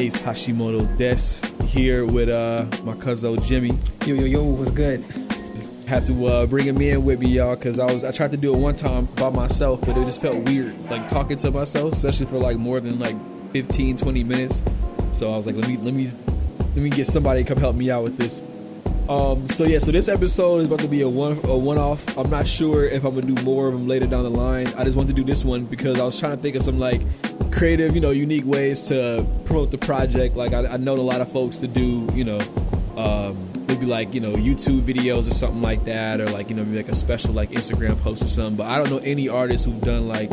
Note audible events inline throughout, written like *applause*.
What's up, everybody? Ace Hashimoto Des here with uh, my cousin Jimmy. Yo, yo, yo, what's good? Had to uh, bring him in with me, y'all, because I was I tried to do it one time by myself, but it just felt weird, like talking to myself, especially for like more than like 15, 20 minutes. So I was like, let me let me let me get somebody to come help me out with this. Um, so yeah, so this episode is about to be a one a one off. I'm not sure if I'm gonna do more of them later down the line. I just wanted to do this one because I was trying to think of some like creative, you know, unique ways to promote the project. Like I, I know a lot of folks to do, you know, um, maybe like you know YouTube videos or something like that, or like you know maybe like a special like Instagram post or something. But I don't know any artists who've done like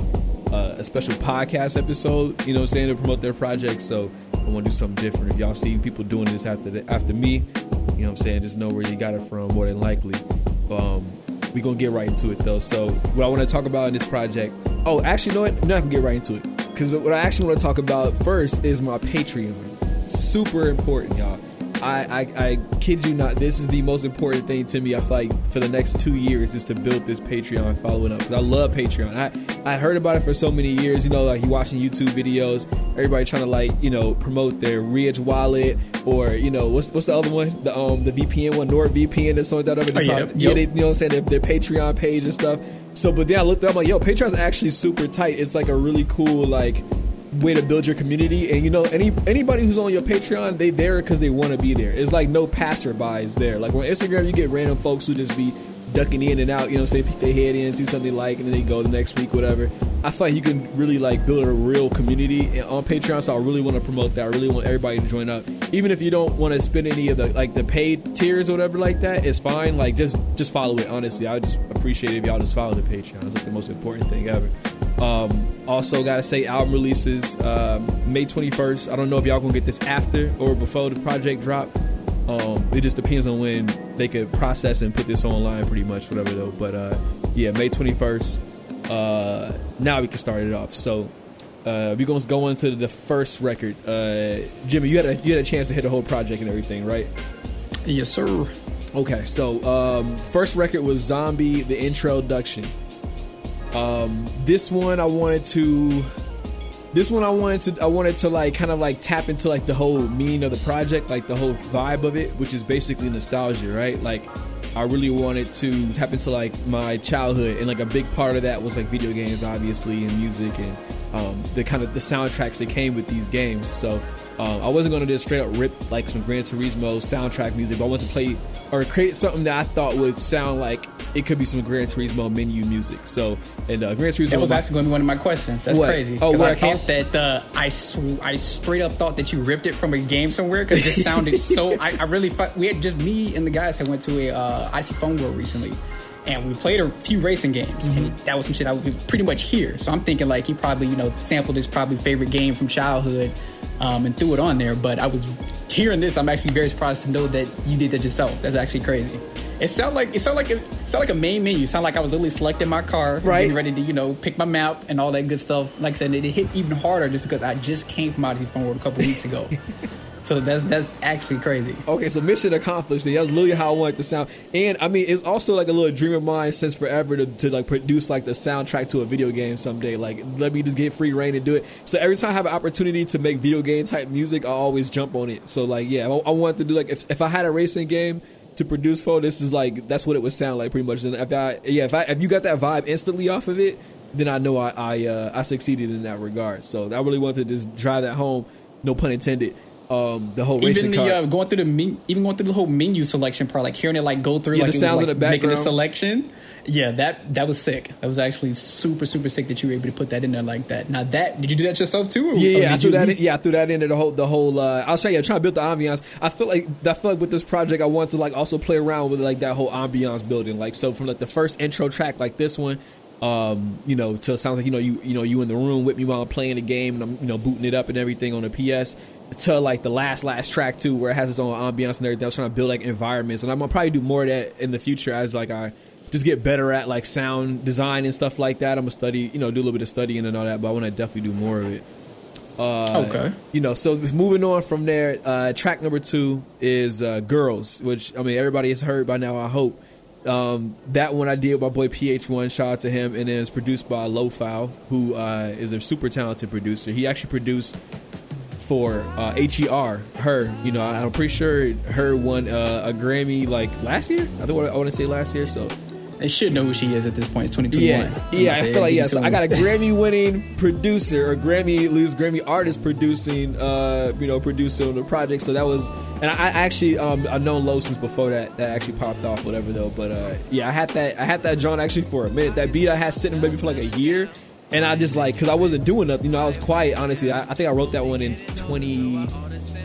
uh, a special podcast episode, you know, saying to promote their project. So I want to do something different. If y'all see people doing this after the, after me, you know what I'm saying, just know where you got it from. More than likely, um, we gonna get right into it though. So what I want to talk about in this project. Oh, actually, you know what? Not gonna get right into it because what I actually want to talk about first is my Patreon. Super important, y'all. I, I, I kid you not, this is the most important thing to me. I feel like for the next two years is to build this Patreon and following up because I love Patreon. I, I heard about it for so many years. You know, like you watching YouTube videos, everybody trying to like you know promote their Ridge wallet or you know what's what's the other one, the um the VPN one, NordVPN and something like that. Over Oh, yeah. yeah, they, you know what I'm saying, their, their Patreon page and stuff. So, but then I looked up, I'm like, yo, Patreon's actually super tight. It's like a really cool like way to build your community. And you know any anybody who's on your patreon they there because they want to be there. It's like no passerbys there. Like on instagram you get random folks who just be ducking in and out you know say peek their head in see something they like and then they go the next week whatever. I like you can really like build a real community. On patreon so i really want to promote that. I really want everybody to join up. Even if you don't want to spend any of the like the paid tiers or whatever like that it's fine. Like just just follow it honestly. I would just appreciate it if y'all just follow the patreon. It's like the most important thing ever. Um, also, gotta say, album releases um, May 21st. I don't know if y'all gonna get this after or before the project drop. Um, it just depends on when they could process and put this online, pretty much, whatever though. But uh, yeah, May 21st. Uh, now we can start it off. So uh, we're gonna go into the first record. Uh, Jimmy, you had a you had a chance to hit the whole project and everything, right? Yes, sir. Okay, so um, first record was Zombie, the introduction. Um, this one I wanted to, this one I wanted to, I wanted to like kind of like tap into like the whole meaning of the project, like the whole vibe of it, which is basically nostalgia, right? Like I really wanted to tap into like my childhood, and like a big part of that was like video games, obviously, and music, and um, the kind of the soundtracks that came with these games. So um, I wasn't going to just straight up rip like some Gran Turismo soundtrack music, but I wanted to play or create something that I thought would sound like it could be some Gran Turismo menu music. So and uh, Gran Turismo That was actually going to be one of my questions. That's What? crazy. Oh, where I thought that uh, I sw- I straight up thought that you ripped it from a game somewhere because it just sounded so. *laughs* I, I really fu- we had just me and the guys had went to a uh, Fun World recently. And we played a few racing games, and Mm-hmm. that was some shit I would pretty much hear. So I'm thinking like he probably, you know, sampled his probably favorite game from childhood, um, and threw it on there. But I was hearing this, I'm actually very surprised to know that you did that yourself. That's actually crazy. It sounded like it sounded like a, it sounded like a main menu. It sounded like I was literally selecting my car, Right. getting ready to you know pick my map and all that good stuff. Like I said, it hit even harder just because I just came from Odyssey Fun World a couple weeks ago. *laughs* so that's that's actually crazy. Okay, so mission accomplished. That's literally how I want it to sound. And I mean, it's also like a little dream of mine since forever to, to like produce like the soundtrack to a video game someday. Like, let me just get free reign and do it. So every time I have an opportunity to make video game type music, I always jump on it. So like, yeah, I, I want to do like if if I had a racing game to produce for, this is like that's what it would sound like pretty much. And if I yeah, if I if you got that vibe instantly off of it, then I know I I uh, I succeeded in that regard. So I really wanted to just drive that home. No pun intended. Um, the whole Even the uh, going through the men- even going through the whole menu selection part, like hearing it like go through, Yeah, like the it was, sounds like, the making a selection. Yeah, that that was sick. That was actually super super sick that you were able to put that in there like that. Now that did you do that yourself too? Or, Yeah, yeah, I threw you that. In, yeah, I threw that into the whole the whole. Uh, I'll show you. I'm trying to build the ambiance. I feel like I feel like with this project, I want to like also play around with like that whole ambiance building. Like so, from like the first intro track, like this one, um, you know, to it sounds like you know you you know you in the room with me while I'm playing the game and I'm you know booting it up and everything on the PS. To like the last last track too, where it has its own ambiance and everything. I was trying to build like environments, and I'm gonna probably do more of that in the future as like I just get better at like sound design and stuff like that. I'm gonna study, you know, do a little bit of studying and all that, but I want to definitely do more of it. Uh, Okay. You know, so moving on from there, uh, track number two is uh, "Girls," which I mean everybody has heard by now. I hope um, that one I did with my boy PH1. Shout out to him, and it's produced by Lophiile, who uh, is a super talented producer. He actually produced for uh, Her. Her, you know, I'm pretty sure her won uh, a Grammy like last year. I think I want to say last year. So they should know who she is at this point. It's 2021. Yeah, yeah. I feel like yes. Yeah, so I got a Grammy-winning producer or Grammy lose Grammy artist producing, uh, you know, producing on the project. So that was, and I, I actually um I known Low since before that that actually popped off, whatever though. But uh, yeah, I had that I had that John actually for a minute. That beat I had sitting maybe for like a year. And I just like, cause I wasn't doing nothing, you know, I was quiet, honestly. I, I think I wrote that one in 20,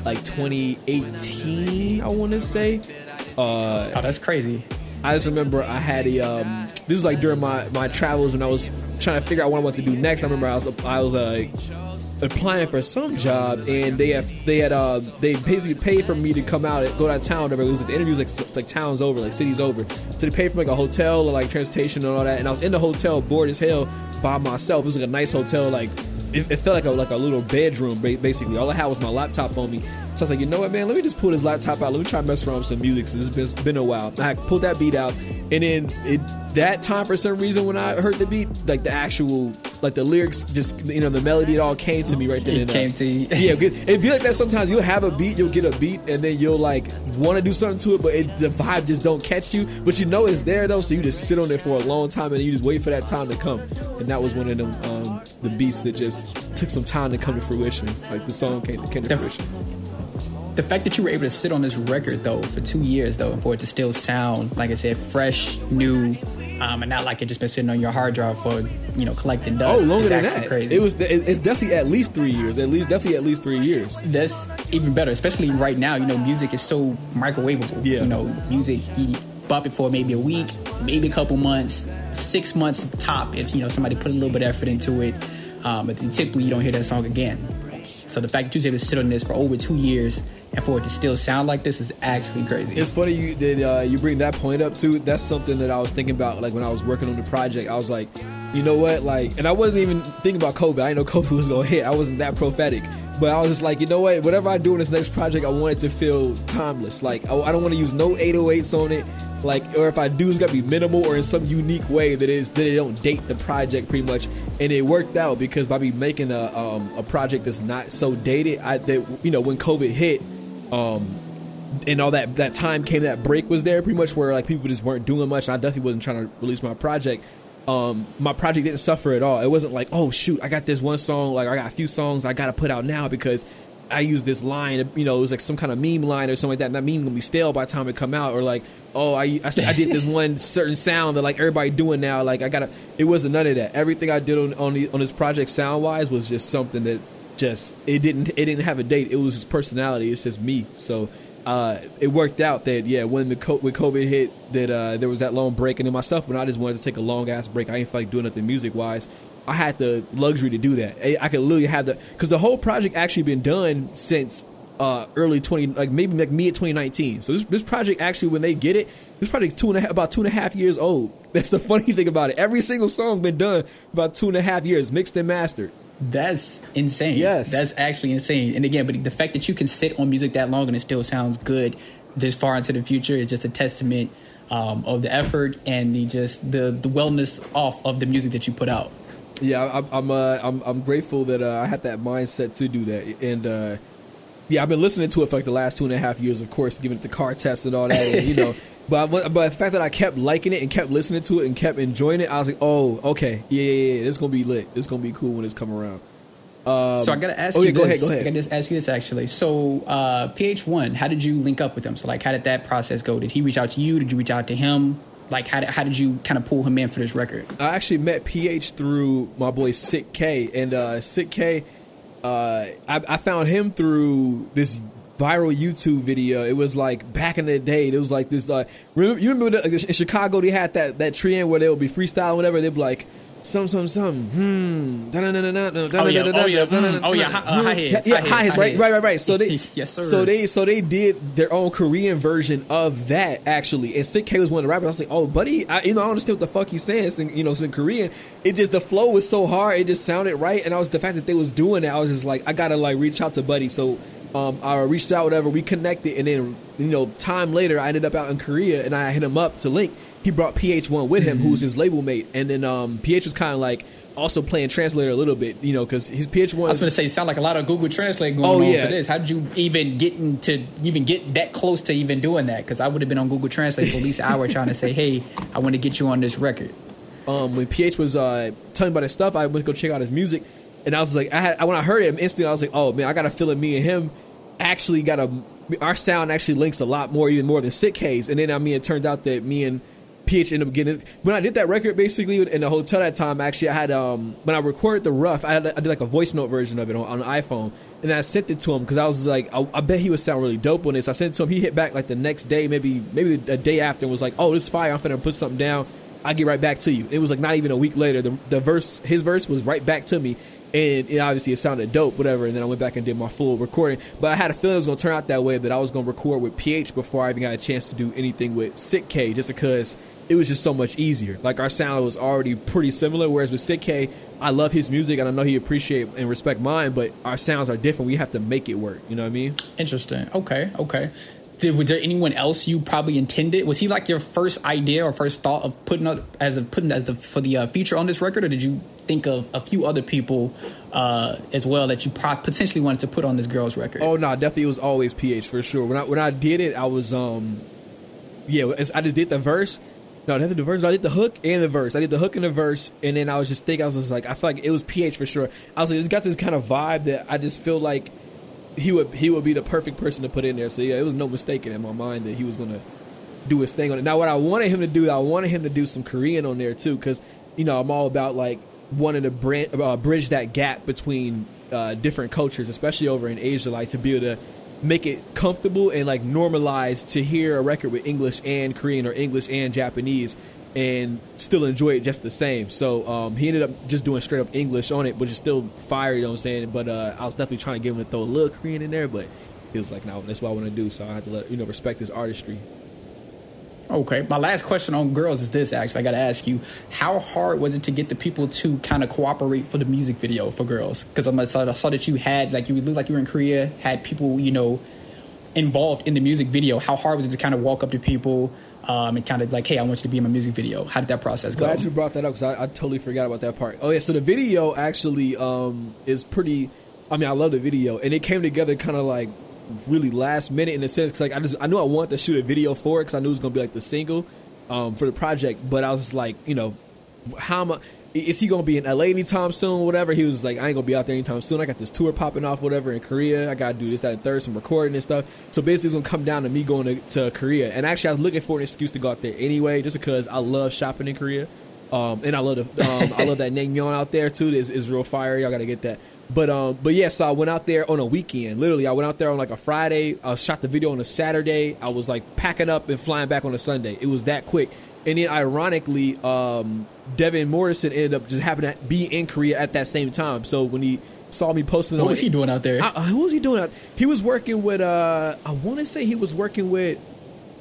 like 2018, I want to say. Uh, oh, that's crazy. I just remember I had a um, this was like during my my travels when I was trying to figure out what I wanted to do next. I remember I was I was uh, applying for some job and they have they had uh they basically paid for me to come out and go out of town. Whatever it was like the interviews like like towns over like cities over. So they paid for like a hotel or like transportation and all that. And I was in the hotel bored as hell by myself. It was like a nice hotel like it, it, felt like a like a little bedroom basically. All I had was my laptop on me. So I was like, you know what, man? Let me just pull this laptop out. Let me try to mess around with some music. So it's been, been a while. I pulled that beat out, and then it that time for some reason when I heard the beat, like the actual like the lyrics, just you know the melody, it all came to me right then. It came to you. *laughs* yeah, it'd be like that. Sometimes you'll have a beat, you'll get a beat, and then you'll like want to do something to it, but it, the vibe just don't catch you. But you know it's there though, so you just sit on it for a long time, and you just wait for that time to come. And that was one of them um, the beats that just took some time to come to fruition. Like the song came, came to fruition the fact that you were able to sit on this record though for two years though and for it to still sound like i said fresh new um, and not like it just been sitting on your hard drive for you know collecting dust oh longer than that crazy. it was it's definitely at least three years at least definitely at least three years that's even better especially right now you know music is so microwavable yeah. you know music you bump it for maybe a week maybe a couple months six months top if you know somebody put a little bit of effort into it um, but then typically you don't hear that song again so the fact that you was able to sit on this for over two years and for it to still sound like this is actually crazy. It's funny you that uh, you bring that point up too. That's something that I was thinking about, like when I was working on the project. I was like, you know what, like, and I wasn't even thinking about COVID. I didn't know *laughs* COVID was gonna hit. I wasn't that prophetic, but I was just like, you know what, whatever I do in this next project, I want it to feel timeless. Like, I, I don't want to use no 808s on it. Like, or if I do, it's gotta be minimal or in some unique way that is that it don't date the project pretty much. And it worked out because by me making a um, a project that's not so dated, I that you know when COVID hit um, and all that that time came that break was there pretty much where like people just weren't doing much. I definitely wasn't trying to release my project. Um my project didn't suffer at all. It wasn't like oh shoot i got this one song like i got a few songs i gotta put out now because i use this line you know it was like some kind of meme line or something like that and that meme gonna be stale by the time it come out or like oh I, I, I did this *laughs* one certain sound that like everybody doing now like i gotta it wasn't none of that. Everything i did on on, the, on this project sound wise was just something that just it didn't it didn't have a date. It was his personality. It's just me. So uh, it worked out that yeah, when the co- when COVID hit, that uh, there was that long break, and then myself when I just wanted to take a long ass break, I feel like doing nothing music wise. I had the luxury to do that. I, I could literally have the because the whole project actually been done since uh, early twenty, like maybe like mid twenty nineteen. So this this project actually, when they get it, this project two and a half, about two and a half years old. *laughs* That's the funny thing about it. Every single song been done about two and a half years, mixed and mastered. That's insane. Yes. That's actually insane. And again, but the fact that you can sit on music that long and it still sounds good this far into the future is just a testament um, of the effort and the just the the wellness off of the music that you put out. Yeah, I'm I'm uh, I'm, I'm grateful that uh, I had that mindset to do that, and uh, yeah, I've been listening to it for like the last two and a half years, of course, giving it the car test and all that, and, you know. *laughs* But but the fact that I kept liking it and kept listening to it and kept enjoying it, I was like, oh, okay, yeah, yeah, yeah, it's gonna be lit. It's gonna be cool when it's come around. Um, so I gotta ask oh, you. Yeah, this. Go ahead. Go ahead. I gotta just ask you this actually. So uh, PH1, how did you link up with him? So like, how did that process go? Did he reach out to you? Did you reach out to him? Like, how did, how did you kind of pull him in for this record? I actually met PH through my boy Sik-K, and uh, Sik-K, uh, I, I found him through this viral YouTube video. It was like back in the day. It was like this. Uh, remember, you remember the, in Chicago they had that that trend where they would be freestyle, whatever. They'd be like. Some, some, some. Hmm. Oh yeah. Oh yeah. Oh yeah. High heads. Yeah, high heads. Right, right, right, right. So they, yes, sir. So they, so they did their own Korean version of that actually. And Sik-K was one of the rappers. I was like, oh, buddy, I, you know, I don't understand what the fuck he's saying. It's in, you know, it's in Korean. It just the flow was so hard. It just sounded right. And I was the fact that they was doing it. I was just like, I gotta like reach out to Buddy. So um, I reached out, whatever, we connected, and then you know, time later, I ended up out in Korea, and I hit him up to link. He brought PH1 with him, mm-hmm. who's his label mate, and then um, PH was kind of like, also playing translator a little bit, you know, because his PH1. I was was. going to say, it sound like a lot of Google Translate going Oh, on yeah. for this. How did you even get into even get that close to even doing that? Because I would have been on Google Translate for at least an hour trying to say, *laughs* "Hey, I want to get you on this record." um, when PH was uh, telling me about his stuff, I went to go check out his music, and I was like, I had when I heard him instantly, I was like, oh man, I got a feeling me and him actually got a our sound actually links a lot more, even more than Sik-K's. And then I mean, it turned out that me and PH ended up getting when I did that record basically in the hotel that time. Actually, I had um when I recorded the rough, I, had, I did like a voice note version of it on, on an iPhone, and I sent it to him because I was like, I, I bet he would sound really dope on this. I sent it to him. He hit back like the next day, maybe maybe a day after, and was like, oh, this is fire. I'm finna put something down. I'll get right back to you. It was like not even a week later. The, the verse, his verse was right back to me. And it, obviously it sounded dope, whatever. And then I went back and did my full recording. But I had a feeling it was going to turn out that way that I was going to record with PH before I even got a chance to do anything with Sik-K just because it was just so much easier. Like our sound was already pretty similar. Whereas with Sik-K, I love his music and I know he appreciate and respect mine, but our sounds are different. We have to make it work. You know what I mean? Interesting. Okay. Okay. Did, was there anyone else you probably intended? Was he like your first idea or first thought of putting up as a putting as the for the uh, feature on this record, or did you think of a few other people uh, as well that you potentially wanted to put on this girl's record? Oh no, definitely it was always PH for sure. When I when I did it, I was um yeah, I just did the verse. No, did the verse. I did the hook and the verse. I did the hook and the verse, and then I was just thinking. I was just like, I feel like it was PH for sure. I was like, it's got this kind of vibe that I just feel like he would he would be the perfect person to put in there. So yeah, it was no mistaking in my mind that he was gonna do his thing on it. Now, what I wanted him to do, I wanted him to do some Korean on there too, because you know I'm all about like wanting to bridge, uh, bridge that gap between uh, different cultures, especially over in Asia, like to be able to make it comfortable and like normalize to hear a record with English and Korean or English and Japanese and still enjoy it just the same. So um, he ended up just doing straight up English on it, which is still fire, you know what I'm saying? But uh, I was definitely trying to get him to throw a little Korean in there, but he was like, no, that's what I want to do. So I had to let, you know, respect his artistry. Okay. My last question on girls is this. Actually, I got to ask you: How hard was it to get the people to kind of cooperate for the music video for girls? Because I saw, I saw that you had like you looked like you were in Korea, had people you know involved in the music video. How hard was it to kind of walk up to people um, and kind of like, hey, I want you to be in my music video? How did that process go? Glad you brought that up because I, I totally forgot about that part. Oh yeah, so the video actually um, is pretty. I mean, I love the video, and it came together kind of like really last minute in a sense. Cause like I just I knew I wanted to shoot a video for it because I knew it was gonna be like the single um, for the project. But I was like, you know, how am I? Is he gonna be in LA anytime soon? Whatever. He was like, I ain't gonna be out there anytime soon. I got this tour popping off, whatever, in Korea. I gotta do this, that, and third, some recording and stuff. So basically, it's gonna come down to me going to, to Korea. And actually, I was looking for an excuse to go out there anyway, just because I love shopping in Korea. Um, and I love the um, I love that *laughs* naengmyeon out there too. Is is real fire. Y'all gotta get that. But um, but yeah, so I went out there on a weekend. Literally, I went out there on like a Friday. I shot the video on a Saturday. I was like packing up and flying back on a Sunday. It was that quick. And then ironically, um, Devin Morrison ended up just happening to be in Korea at that same time. So when he saw me posting what on was he doing out there? I, I- what was he doing? out- He was working with uh I want to say he was working with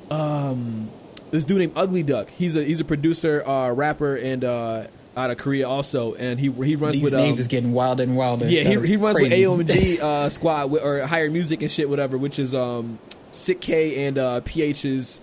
um this dude named Ugly Duck. He's a he's a producer, uh rapper and uh out of Korea also and he he runs These with names um, is getting wilder and wilder. yeah, That he, he runs crazy. with AOMG *laughs* uh, squad or Higher Music and shit, whatever, which is um, Sik-K and uh, PH's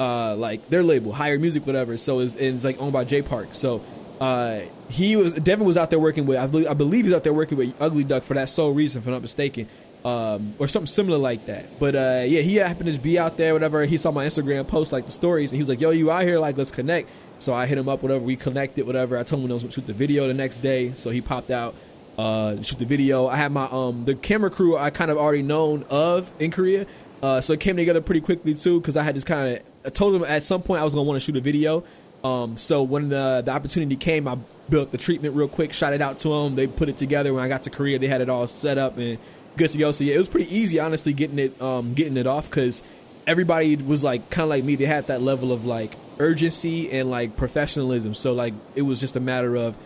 uh, like their label, Higher Music, whatever. So it's, it's like owned by Jay Park. So uh, he was Devin was out there working with I believe, I believe he's out there working with Ugly Duck for that sole reason, if I'm not mistaken. Um, or something similar like that. But uh, yeah, he happened to be out there, whatever. He saw my Instagram post, like the stories, and he was like, "Yo, you out here? Like, let's connect." So I hit him up, whatever. We connected, whatever. I told him I was gonna shoot the video the next day, so he popped out, uh, shoot the video. I had my um the camera crew I kind of already known of in Korea, uh, so it came together pretty quickly too because I had just kind of told him at some point I was gonna want to shoot a video. Um, so when the the opportunity came, I built the treatment real quick, shot it out to them. They put it together. When I got to Korea, they had it all set up and good to go. So yeah, it was pretty easy, honestly, getting it um getting it off because everybody was like kind of like me. They had that level of like urgency and like professionalism. So like it was just a matter of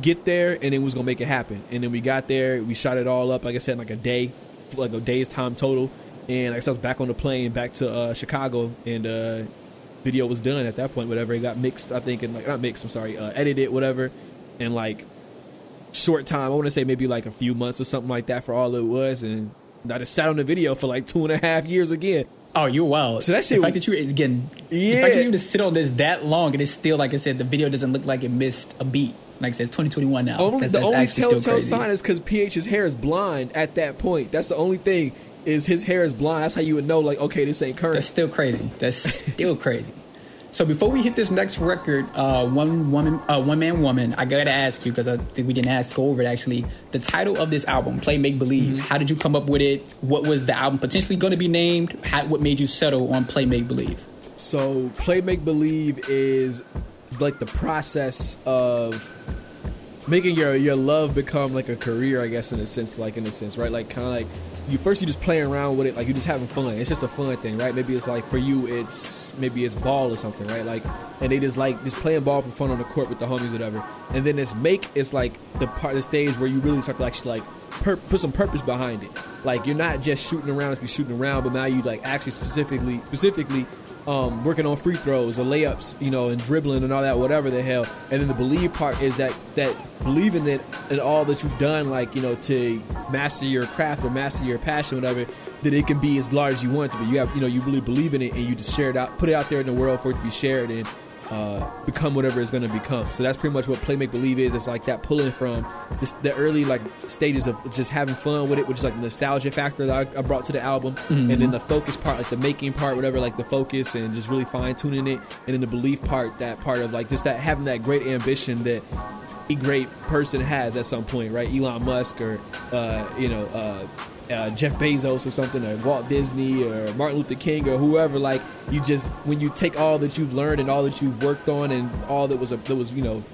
get there and it was gonna make it happen. And then we got there, we shot it all up, like I said, in like a day, like a day's time total. And I guess I was back on the plane back to uh, Chicago, and uh, video was done at that point. Whatever it got mixed, I think, and like not mixed. I'm sorry, uh, edited, whatever, and like short time. I want to say maybe like a few months or something like that for all it was, and I just sat on the video for like two and a half years again. Oh, you're wild. So that shit- the fact that you again, the Yeah. fact that you to sit on this that long and it's still like I said, the video doesn't look like it missed a beat. Like I said, it's 2021 now. Only That's- the that's only telltale sign is because PH's hair is blonde at that point. That's the only thing is his hair is blonde. That's how you would know like okay this ain't current. That's still crazy. That's still crazy. So before we hit this next record, uh, one woman, uh, one man, woman, I gotta ask you because I think we didn't ask go over it actually. The title of this album, "Play Make Believe." Mm-hmm. How did you come up with it? What was the album potentially going to be named? How, what made you settle on "Play Make Believe"? So play make believe is like the process of making your your love become like a career, I guess in a sense, like in a sense, right? Like kind of like you first you just playing around with it, like you're just having fun. It's just a fun thing, right? Maybe it's like for you, it's maybe it's ball or something, right? Like and they just like just playing ball for fun on the court with the homies, whatever. And then it's make it's like the part the stage where you really start to actually like put some purpose behind it. Like you're not just shooting around to be shooting around, but now you like actually specifically specifically um, working on free throws or layups, you know, and dribbling and all that, whatever the hell. And then the believe part is that that believing that in all that you've done, like you know, to master your craft or master your passion, whatever, that it can be as large as you want to be. You have, you know, you really believe in it, and you just share it out, put it out there in the world for it to be shared and uh, become whatever it's going to become. So that's pretty much what play make believe is. It's like that pulling from this, the early like stages of just having fun with it, which is like the nostalgia factor that I, I brought to the album, and then the focus part, like the making part, whatever, like the focus and just really fine tuning it, and then the belief part, that part of like just that having that great ambition that a great person has at some point, right? Elon Musk or uh, you know. Uh, uh, Jeff Bezos or something, or Walt Disney, or Martin Luther King, or whoever. Like you just when you take all that you've learned and all that you've worked on, and all that was a, that was you know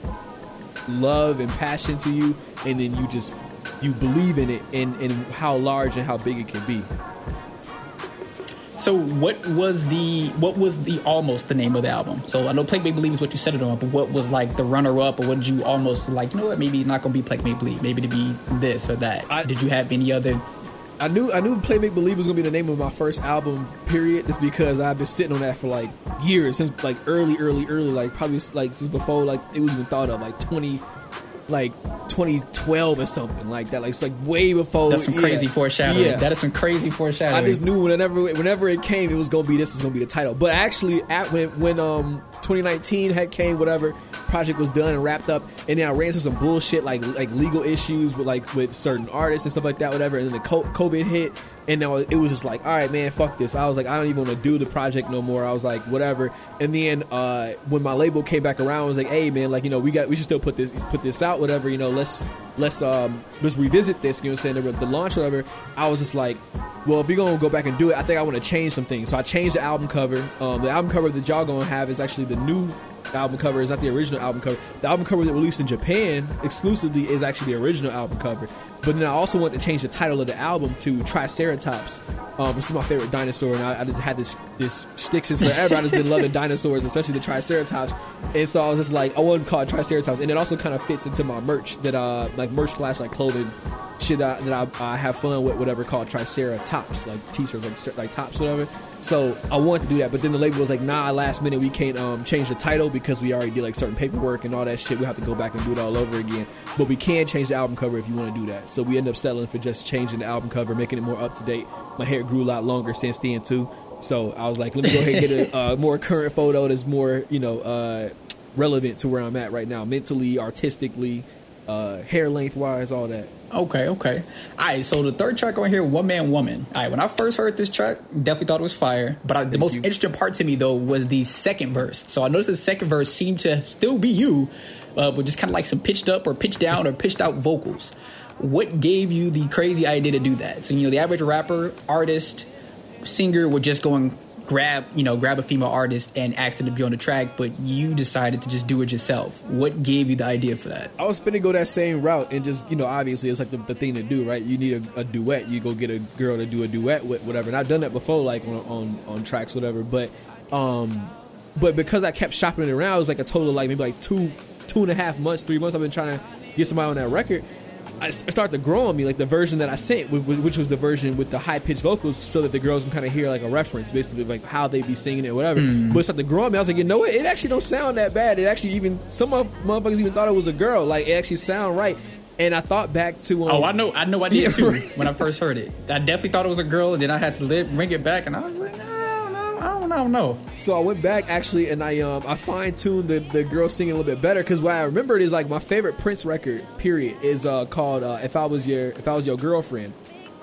love and passion to you, and then you just you believe in it and and how large and how big it can be. So what was the what was the almost the name of the album? So I know Play Make Believe is what you set it on, but what was like the runner up, or what did you almost like? You know what? Maybe not gonna be Play Make Believe. Maybe to be this or that. I- did you have any other? I knew I knew Play Make Believe was gonna be the name of my first album. Period. Just because I've been sitting on that for like years since like early, early, early, like probably like since before like it was even thought of like twenty, like 2012 or something like that. Like it's like way before. That's some yeah. crazy foreshadowing. Yeah. That is some crazy foreshadowing. I just knew whenever whenever it came, it was gonna be this was gonna be the title. But actually, at when when um 2019 had came, whatever project was done and wrapped up, and then I ran into some bullshit like like legal issues with like with certain artists and stuff like that, whatever. And then the COVID hit, and now it was just like, all right, man, fuck this. I was like, I don't even want to do the project no more. I was like, whatever. And then uh when my label came back around, I was like, hey, man, like you know, we got we should still put this put this out, whatever. You know, let's let's um let's revisit this. You know, what I'm saying the, launch, whatever. I was just like, well, if you're gonna go back and do it, I think I want to change some things. So I changed the album cover. Um, the album cover that y'all gonna have is actually the new album cover. is not the original album cover. The album cover that released in Japan exclusively is actually the original album cover. But then I also want to change the title of the album to Triceratops. Um, this is my favorite dinosaur, and I, I just had this this shtick since forever. I just been loving *laughs* dinosaurs, especially the Triceratops. And so I was just like, I want to call it Triceratops, and it also kind of fits into my merch that uh like merch slash like clothing shit that, I, that I, I have fun with, whatever called Triceratops, like t-shirts, like like tops, whatever. So I wanted to do that, but then the label was like, "Nah, last minute we can't um, change the title because we already did like certain paperwork and all that shit. We have to go back and do it all over again. But we can change the album cover if you want to do that. So we end up settling for just changing the album cover, making it more up to date. My hair grew a lot longer since then too. So I was like, let me go ahead and get a *laughs* uh, more current photo that's more, you know, uh, relevant to where I'm at right now, mentally, artistically, uh, hair length wise, all that. Okay, okay. All right, so the third track on here, One Man Woman. All right, when I first heard this track, definitely thought it was fire. But I, the most you. interesting part to me, though, was the second verse. So I noticed the second verse seemed to still be you, uh, but just kind of like some pitched up or pitched down or pitched out vocals. What gave you the crazy idea to do that? So, you know, the average rapper, artist, singer would just go and grab, you know, grab a female artist and ask them to be on the track, but you decided to just do it yourself. What gave you the idea for that? I was finna go that same route and just, you know, obviously it's like the, the thing to do, right? You need a, a duet. You go get a girl to do a duet with, whatever. And I've done that before, like on on, on tracks, whatever. But um, but because I kept shopping it around, it was like a total like maybe like two two and a half months, three months. I've been trying to get somebody on that record. I it started to grow on me, like the version that I sent, wh- wh- which was the version with the high pitched vocals, so that the girls can kind of hear like a reference, basically like how they'd be singing it, or whatever. But it started to grow on me. I was like, you know what? It actually don't sound that bad. It actually even some of motherfuckers even thought it was a girl. Like it actually sound right. And I thought back to um, Oh, I know, I know, I did *laughs* Yeah, too. right. When I first heard it, I definitely thought it was a girl, and then I had to li- bring it back, and I was like, no, I don't know, I don't don't, I don't know. So I went back actually, and I um I fine tuned the the girl singing a little bit better because what I remembered is like my favorite Prince record period is uh called uh, If I Was Your If I Was Your Girlfriend,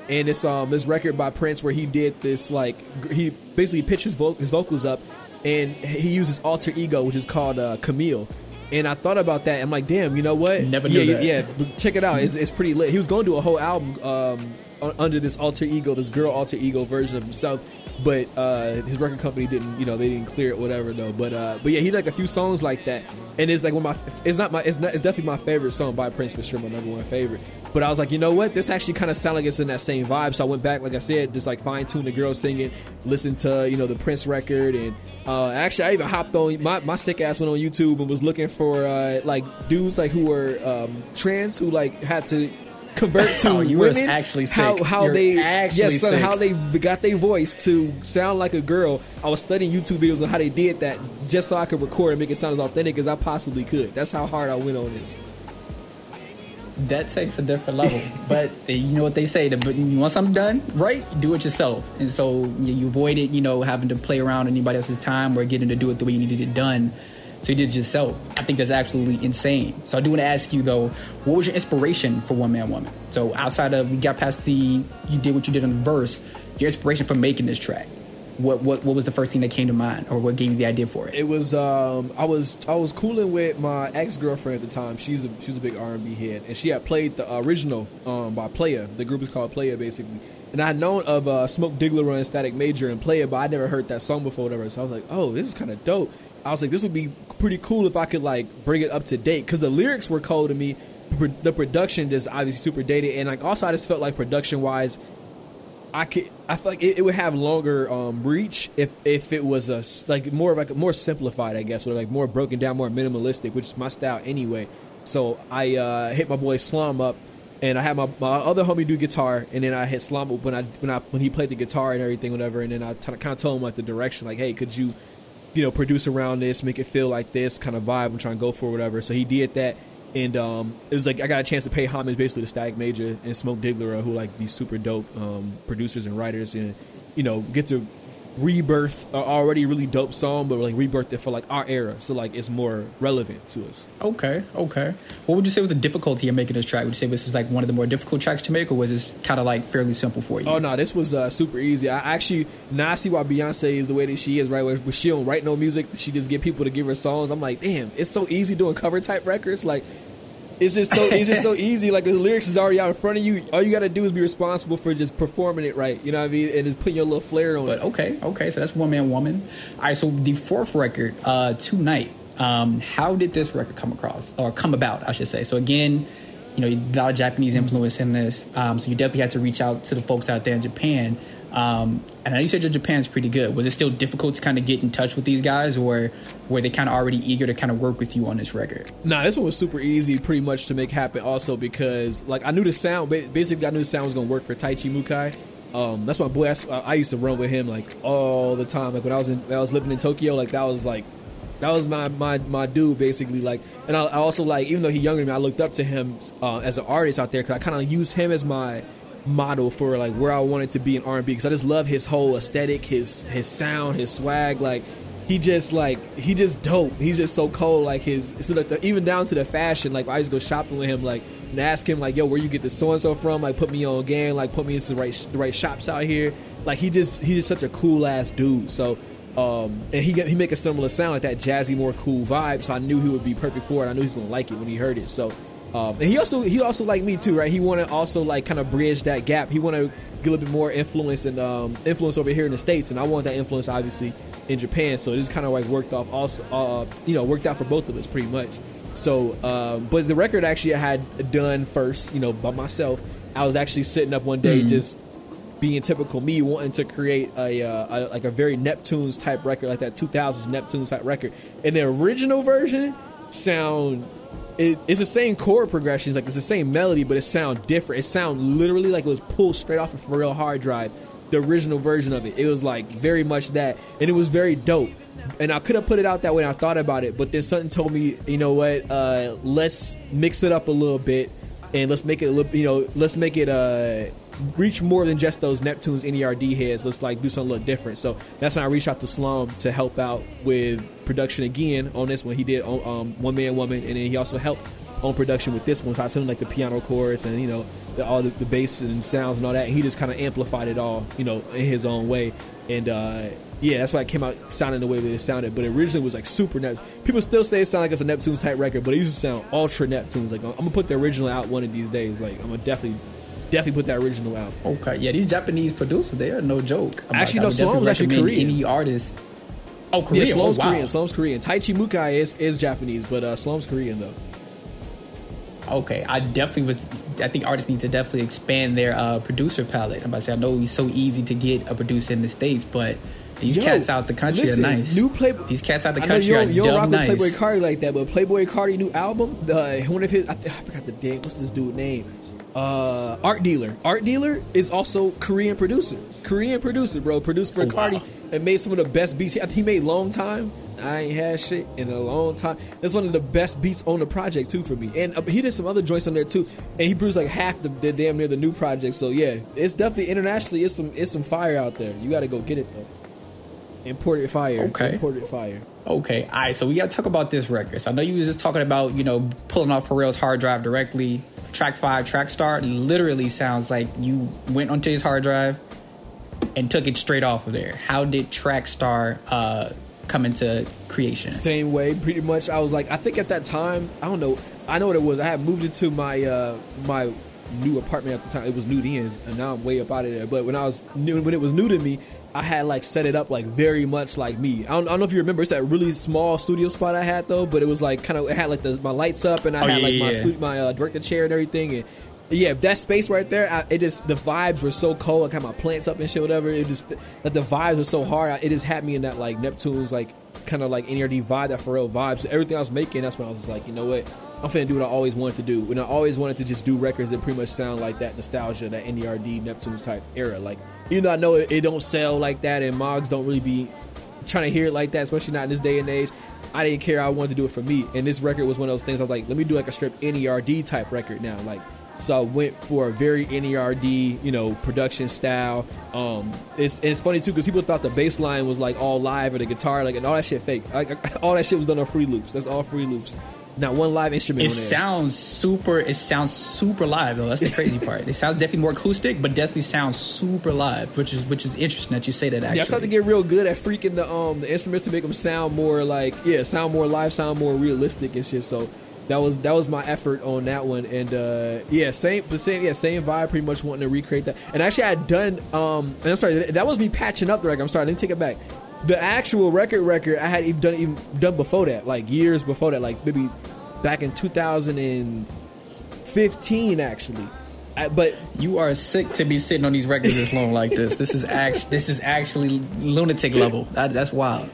and it's um this record by Prince where he did this like he basically pitched his, vo- his vocals up, and he uses alter ego which is called uh, Camille. And I thought about that. And I'm like, damn, you know what? Never knew yeah, that. Yeah, yeah. Check it out. It's, it's pretty lit. He was going to do a whole album um, under this alter ego, this girl alter ego version of himself. But uh, his record company didn't, you know, they didn't clear it, whatever though. But uh, but yeah, he like a few songs like that, and it's like one of my, it's not my, it's not, it's definitely my favorite song by Prince for sure, my number one favorite. But I was like, you know what, this actually kind of sounds like it's in that same vibe. So I went back, like I said, just like fine tune the girl singing, listen to you know the Prince record, and uh, actually I even hopped on my my sick ass went on YouTube and was looking for uh, like dudes like who were um, trans who like had to convert *laughs* to Oh, you was women. actually how sick. how You're they actually yes son, sick. how they got their voice to sound like a girl. I was studying YouTube videos on how they did that just so I could record and make it sound as authentic as I possibly could. That's how hard I went on this. That takes a different level. *laughs* but uh, you know what they say: that you want something done right, do it yourself. And so you, you it. you know, having to play around anybody else's time or getting to do it the way you needed it done. So you did yourself. I think that's absolutely insane. So I do want to ask you though, what was your inspiration for One Man Woman? So outside of we got past the you did what you did on the verse, your inspiration for making this track. What what what was the first thing that came to mind, or what gave you the idea for it? It was um, I was I was cooling with my ex girlfriend at the time. She's a she was a big R and B head, and she had played the original um, by Playa. The group is called Playa, basically. And I had known of uh, Smoke Diggler and Static Major and Playa, but I never heard that song before, whatever. So I was like, oh, this is kind of dope. I was like, this would be pretty cool if I could like bring it up to date. Because the lyrics were cold to me. The production is obviously super dated, and like also I just felt like production wise, I could I feel like it, it would have longer um, reach if if it was a like more of like more simplified I guess or like more broken down more minimalistic which is my style anyway. So I uh, hit my boy Slom up and I had my, my other homie do guitar and then I hit Slom up when I when I when he played the guitar and everything whatever and then I kind of told him like the direction like hey could you you know produce around this make it feel like this kind of vibe I'm trying to go for whatever. So he did that and um, it was like I got a chance to pay homage basically to Static Major and Smoke Diggler, who like these super dope um, producers and writers, and you know get to rebirth a already really dope song, but like rebirth it for like our era, so like it's more relevant to us. Okay, okay. What would you say was the difficulty of making this track? Would you say this is like one of the more difficult tracks to make, or was this kind of like fairly simple for you? Oh no, this was uh, super easy. I actually now I see why Beyonce is the way that she is, right? Where where she don't write no music, she just get people to give her songs. I'm like, damn, it's so easy doing cover type records. Like, it's just so it's just so *laughs* easy. Like the lyrics is already out in front of you. All you got to do is be responsible for just performing it right. You know what I mean? And just putting your little flair on it. But it. okay, okay. So that's one man woman. All right. So the fourth record, uh, tonight. Um, how did this record come across or come about? I should say. So again, you know, a lot of Japanese influence in this. Um, so you definitely had to reach out to the folks out there in Japan. Um, and you said Japan's pretty good. Was it still difficult to kind of get in touch with these guys, or were they kind of already eager to kind of work with you on this record? Nah, this one was super easy, pretty much to make happen. Also because like I knew the sound. Basically, I knew the sound was gonna work for Taichi Mukai. Um, that's my boy. I I used to run with him like all the time. Like when I was in, when I was living in Tokyo. Like that was like that was my my my dude basically. Like, and I, I also like even though he's younger than me, I looked up to him uh, as an artist out there because I kind of used him as my model for like where I wanted to be in R and B because I just love his whole aesthetic, his his sound, his swag. Like he just like he just dope. He's just so cold. Like his so the, even down to the fashion. Like I used to go shopping with him. Like and ask him like, yo, where you get this so and so from? Like put me on game. Like put me into the right the right shops out here. Like he just he's just such a cool ass dude. So. Um, and he he make a similar sound like that jazzy, more cool vibe. So I knew he would be perfect for it. I knew he's gonna like it when he heard it. So um, and he also he also like me too, right? He want to also like kind of bridge that gap. He want to get a little bit more influence and um, influence over here in the states, and I want that influence obviously in Japan. So this kind of like worked off also, uh, you know, worked out for both of us pretty much. So, um, but the record actually I had done first, you know, by myself. I was actually sitting up one day just being typical me wanting to create a, uh, a like a very Neptunes type record, like that 2000s Neptunes type record. And the original version sound it, it's the same chord progressions, like it's the same melody, but it sound different. It sound literally like it was pulled straight off of a real hard drive. The original version of it, it was like very much that, and it was very dope. And I could have put it out that way. and I thought about it, but then something told me, you know what? Uh, let's mix it up a little bit, and let's make it, you know, let's make it uh, reach more than just those Neptunes NERD heads. Let's like do something a little different. So that's when I reached out to Slom to help out with production again on this one. He did um, One Man Woman, and then he also helped on production with this one. So I him like the piano chords and you know the, all the, the bass and sounds and all that. And he just kind of amplified it all, you know, in his own way. And uh, yeah, that's why it came out sounding the way that it sounded. But originally it was like super Neptune. People still say it sounded like it's a Neptunes type record, but it used to sound ultra Neptunes. Like I'm gonna put the original out one of these days. Like I'm gonna definitely definitely put that original out. Okay, yeah, these Japanese producers, they are no joke. I'm actually, like, no, Slom was actually Korean. Any artist. Oh, Korean. Yeah, Slom's oh, wow. Korean. Slom's Korean. Taichi Mukai is, is Japanese, but uh, Slom's Korean though. Okay, I definitely was. I think artists need to definitely expand their uh, producer palette. I'm about to say, I know it's so easy to get a producer in the states, but these Yo, cats out the country listen, are nice. New Playboy. These cats out the country you don't, are you don't rock nice. with Playboi Carti like that, but Playboi Carti new album, the one of his, I, I forgot the name. What's this dude name? Uh, Art Dealer. Art Dealer is also Korean producer. Korean producer, bro. Produced for Oh, Carti wow. and made some of the best beats. He, he made Long Time. I ain't had shit in a long time. That's one of the best beats on the project too for me. And uh, he did some other joints on there too. And he produced like half the, the damn near the new project. So yeah, it's definitely internationally. It's some it's some fire out there. You got to go get it though. Imported fire. Okay. Imported fire. Okay, all right. So we got to talk about this record. So I know you was just talking about you know pulling off Pharrell's hard drive directly. Track five, Track Star, literally sounds like you went onto his hard drive and took it straight off of there. How did Track Star uh, come into creation? Same way, pretty much. I was like, I think at that time, I don't know. I know what it was. I had moved into my uh my new apartment at the time. It was new to then, and now I'm way up out of there. But when I was new, when it was new to me, I had like set it up like very much like me. I don't, I don't know if you remember. It's that really small studio spot I had though, but it was like kind of it had like the, my lights up, and I Oh, had yeah, like my yeah. stu- my uh, director chair and everything, and. Yeah, that space right there, I, it just the vibes were so cold. I had my plants up and shit, whatever. It just like the vibes were so hard. I, it just had me in that like Neptune's like kind of like NERD vibe, that Pharrell vibe. So everything I was making, that's when I was just like, you know what, I'm finna do what I always wanted to do. And I always wanted to just do records that pretty much sound like that nostalgia, that NERD Neptune's type era. Like even though I know it, it don't sell like that, and Mogs don't really be trying to hear it like that, especially not in this day and age. I didn't care. I wanted to do it for me, and this record was one of those things. I was like, let me do like a strip NERD type record now, like. So I went for a very NERD, you know, production style. Um, it's it's funny too because people thought the bass line was like all live or the guitar, like and all that shit fake. Like *laughs* all that shit was done on free loops. That's all free loops. Not one live instrument. It on there. sounds super. It sounds super live though. That's the crazy *laughs* part. It sounds definitely more acoustic, but definitely sounds super live, which is which is interesting that you say that. Actually, Yeah, I started to get real good at freaking the um the instruments to make them sound more like yeah, sound more live, sound more realistic and shit. So that was that was my effort on that one, and uh yeah, same the same yeah same vibe. Pretty much wanting to recreate that, and actually I had done um and I'm sorry that was me patching up the record. I'm sorry, I didn't take it back. The actual record record I had even done even done before that, like years before that, like maybe back in 2015 actually. I, but you are sick to be sitting on these records this long like this. This is act. This is actually lunatic level. That, that's wild.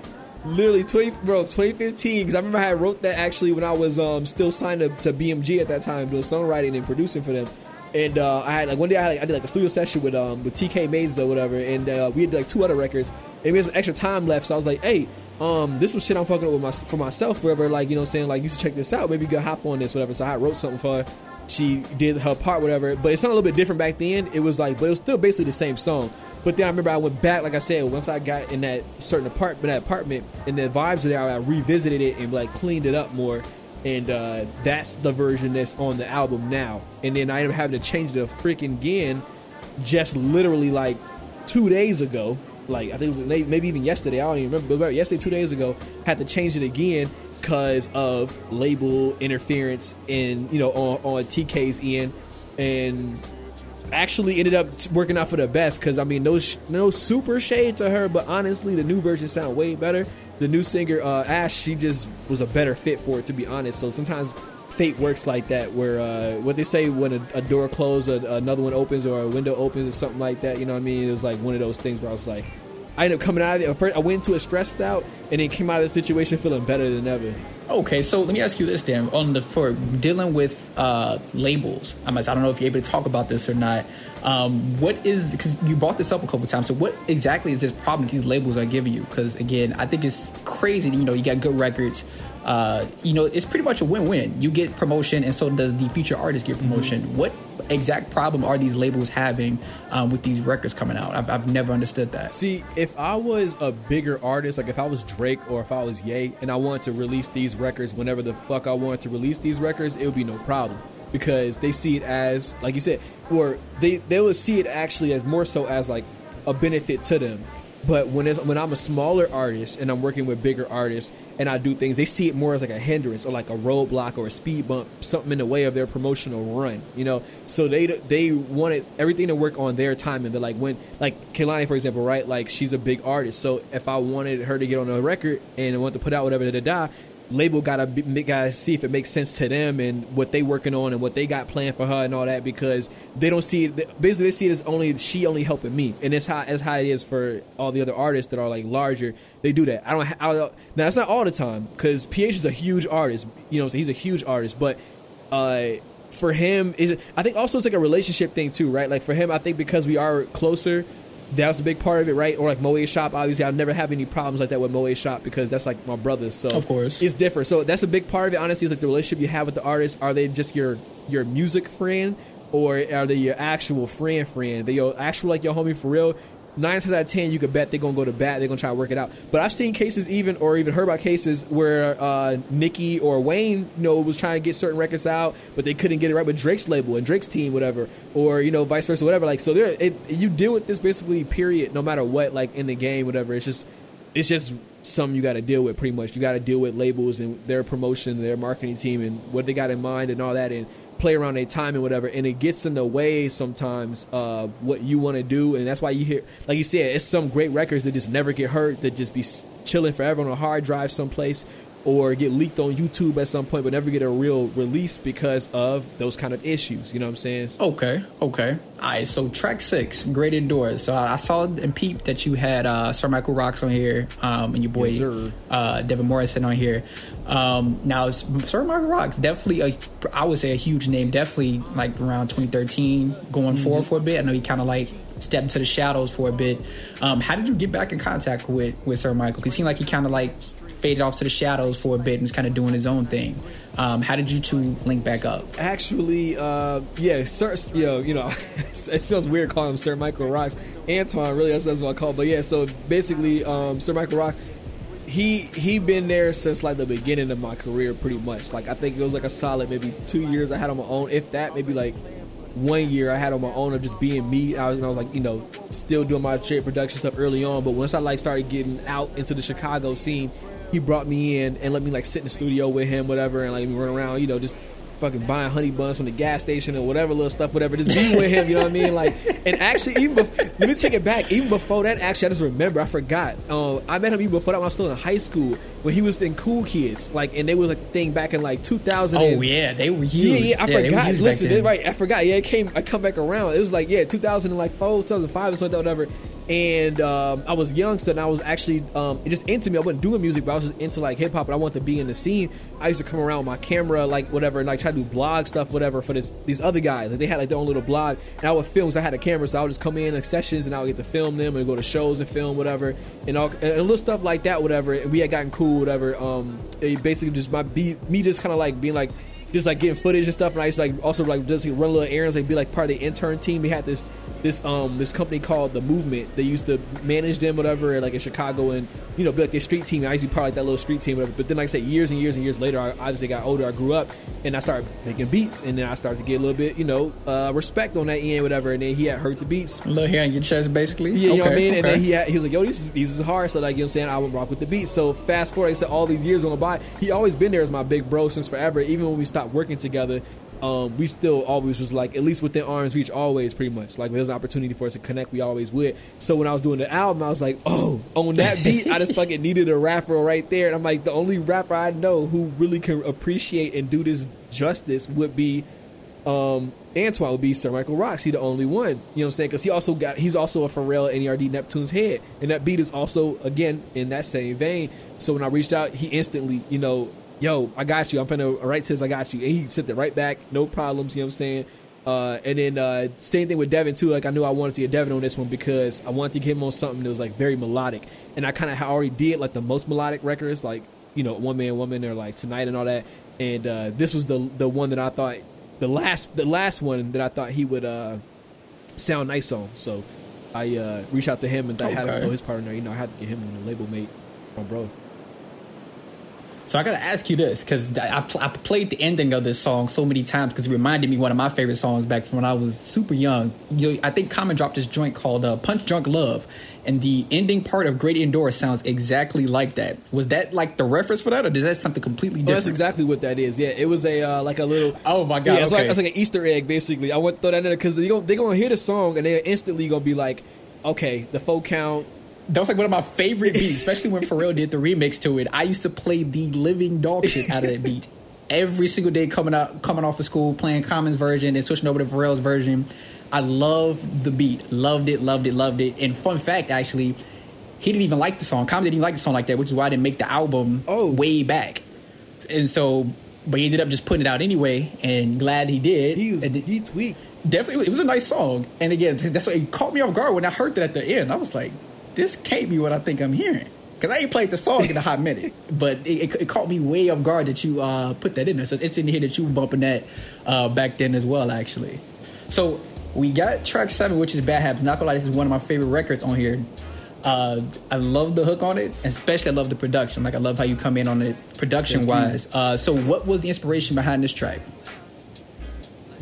literally 20 bro 2015 because i remember i wrote that actually when i was um still signed up to bmg at that time doing songwriting and producing for them and uh i had like one day i, had, like, I did like a studio session with um with tk maids or whatever and uh we had like two other records and we some extra time left so i was like hey um this was shit i'm fucking up with my for myself whatever like you know what i'm saying like you should check this out. Maybe you could hop on this whatever. So i wrote something for her. She did her part whatever. But it sounded a little bit different back then. It was like but it was still basically the same song. But then I remember I went back, like I said, once I got in that certain apartment, that apartment, and the vibes are there, I revisited it and like cleaned it up more, and uh, that's the version that's on the album now. And then I ended up having to change the freaking again, just literally like two days ago. Like I think it was maybe even yesterday. I don't even remember. But yesterday, two days ago, had to change it again because of label interference and you know on, on TK's end and actually ended up working out for the best because I mean no no super shade to her, but honestly the new version sound way better. The new singer uh, Ash, she just was a better fit for it to be honest. So sometimes fate works like that, where uh, what they say when a, a door closes, a, another one opens, or a window opens, or something like that. You know what I mean? It was like one of those things where I was like. I ended up coming out of it. First, I went into it stressed out, and then came out of the situation feeling better than ever. Okay, so let me ask you this then: on the for dealing with uh, labels, I I don't know if you're able to talk about this or not. Um, what is because you brought this up a couple times? So what exactly is this problem these labels are giving you? Because again, I think it's crazy. You know, you got good records. Uh, you know, it's pretty much a win-win. You get promotion, and so does the future artist get promotion. Mm-hmm. What exact problem are these labels having um, with these records coming out? I've, I've never understood that. See, if I was a bigger artist, like if I was Drake or if I was Ye, and I wanted to release these records whenever the fuck I wanted to release these records, it would be no problem because they see it as, like you said, or they they would see it actually as more so as like a benefit to them but when it's, when I'm a smaller artist and I'm working with bigger artists and I do things, they see it more as like a hindrance or like a roadblock or a speed bump, something in the way of their promotional run. You know, so they they wanted everything to work on their time and they're like when like Kehlani for example, right? Like she's a big artist, so if I wanted her to get on a record and I want to put out whatever da da da, label gotta gotta see if it makes sense to them and what they working on and what they got planned for her and all that because they don't see it. Basically, they see it as only she only helping me, and it's how as how it is for all the other artists that are like larger. They do that. I don't. I don't now that's not all the time because PH is a huge artist. You know, so he's a huge artist, but. uh for him is I think also it's like a relationship thing too, right? Like for him, I think because we are closer, that was a big part of it, right? Or like Moe Shop, obviously, I'll never have any problems like that with Moe Shop because that's like my brothers. So of course, it's different. So that's a big part of it. Honestly, is like the relationship you have with the artist. Are they just your your music friend, or are they your actual friend friend? They your actual like your homie for real? Nine times out of ten, you could bet they're gonna go to bat. They're gonna try to work it out. But I've seen cases even, or even heard about cases where uh, Nicki or Wayne, you know, was trying to get certain records out, but they couldn't get it right with Drake's label and Drake's team, whatever, or you know, vice versa, whatever. Like, so there, it, you deal with this basically, period, no matter what, like in the game, whatever. It's just, it's just something you got to deal with. Pretty much, you got to deal with labels and their promotion, their marketing team, and what they got in mind and all that, and play around their time and whatever, and it gets in the way sometimes of what you want to do, and that's why you hear, like you said, it's some great records that just never get hurt, that just be chilling forever on a hard drive someplace, or get leaked on YouTube at some point, but never get a real release because of those kind of issues. You know what I'm saying? Okay, okay. All right, so track six, Great Indoors. So I, I saw and peeped that you had uh, Sir Michael Rocks on here, um, and your boy yes, uh, Devin Morrison on here. Um, now, Sir Michael Rocks, definitely, a, I would say a huge name, definitely like around 2013, going mm-hmm. forward for a bit. I know he kind of like stepped into the shadows for a bit. Um, how did you get back in contact with, with Sir Michael? Because he seemed like he kind of like faded off to the shadows for a bit and was kind of doing his own thing. Um, how did you two link back up? Actually, uh, yeah, Sir, yo, you know, *laughs* it sounds weird calling him Sir Michael Rocks. Antoine, really, that's, that's what I call. But yeah, so basically, um, Sir Michael Rocks he he been there since like the beginning of my career pretty much like i think it was like a solid maybe two years i had on my own if that maybe like one year I had on my own of just being me. I was, I was like, you know, still doing my trade production stuff early on. But once I like started getting out into the Chicago scene, he brought me in and let me like sit in the studio with him, whatever, and like me run around, you know, just fucking buying honey buns from the gas station or whatever little stuff, whatever. Just be with him, you know what I mean? Like, and actually, even before, let me take it back. Even before that, actually, I just remember, I forgot. Um, I met him even before that when I was still in high school when he was in Cool Kids, like, and they was a thing back in like 2000. Oh yeah, they were huge. Yeah, yeah, I yeah, forgot. Listen, right, I forgot. Yeah, it came. I come back around. It was like yeah, 2004, 2005 or something, whatever and um, I was young, so then I was actually um, just into me. I wasn't doing music, but I was just into like hip hop, and I wanted to be in the scene. I used to come around with my camera, like whatever, and like try to do blog stuff, whatever, for this these other guys. Like they had like their own little blog, and I would film. So I had a camera, so I would just come in like sessions, and I would get to film them and go to shows and film whatever, and all and, and little stuff like that, whatever. And we had gotten cool, whatever. Um, basically just my be me just kind of like being like just like getting footage and stuff. And I used to like also like just like, run little errands, like be like part of the intern team. We had this this um this company called the Movement. They used to manage them, whatever, like in Chicago, and you know, be like their street team. I used to be part of like that little street team, whatever. But then, like I said, years and years and years later, I obviously got older. I grew up, and I started making beats, and then I started to get a little bit, you know, uh, respect on that end, whatever. And then he had heard the beats, a little hair on your chest, basically. Yeah, you know what I mean. Okay. And then he had, he was like, "Yo, this is this is hard." So like you know, what I'm saying I would rock with the beats. So fast forward, like I said, all these years going by, he always been there as my big bro since forever. Even when we stopped working together, um, we still always was like at least within arm's reach always pretty much like there's an opportunity for us to connect we always would so when i was doing the album i was like oh on that *laughs* beat i just fucking needed a rapper right there and i'm like the only rapper i know who really can appreciate and do this justice would be um, Antoine would be Sir Michael Rocks. He the only one. You know what I'm saying? Because he also got he's also a Pharrell NERD Neptune's head, and that beat is also again in that same vein. So when I reached out, he instantly, you know, yo, I got you. I'm finna write says I got you. And he sent it right back, no problems, you know what I'm saying? Uh, and then uh, same thing with Devin too. Like I knew I wanted to get Devin on this one because I wanted to get him on something that was like very melodic, and I kind of already did like the most melodic records. Like you know one man woman or like tonight and all that. And uh, this was the the one that I thought the last the last one that I thought he would uh, sound nice on. So I uh, reached out to him and I had him Okay. throw his partner. You know, I had to get him a label mate, my bro. So I gotta ask you this because I, pl- I played the ending of this song so many times because it reminded me one of my favorite songs back from when I was super young. You know, I think Common dropped this joint called uh, "Punch Drunk Love," and the ending part of "Great Indoor" sounds exactly like that. Was that like the reference for that, or is that something completely different? that's exactly what that is. Yeah, it was a uh, like a little. Oh my God, Yeah, it's like okay. it's like an Easter egg basically. I want to throw that in there because they gonna, they gonna hear the song and they're instantly gonna be like, okay, the full count. That was like one of my favorite beats, *laughs* especially when Pharrell did the remix to it. I used to play the living dog shit out of that beat every single day coming out, coming off of school, playing Common's version and switching over to Pharrell's version. I loved the beat, loved it, loved it, loved it. And fun fact, actually, he didn't even like the song. Common didn't even like the song like that, which is why I didn't make the album Oh. way back. And so, but he ended up just putting it out anyway, and glad he did. He was And he tweaked. definitely it was a nice song and again that's what it caught me off guard when i heard that at the end i was like this can't be what i think i'm hearing because i ain't played the song in a hot minute *laughs* but it, it, it caught me way off guard that you uh, put that in there so it's in here that you were bumping that uh, back then as well actually so we got track seven which is bad habits not gonna lie this is one of my favorite records on here uh, I love the hook on it, especially I love the production. Like I love how you come in on it production wise. Uh, so, what was the inspiration behind this track?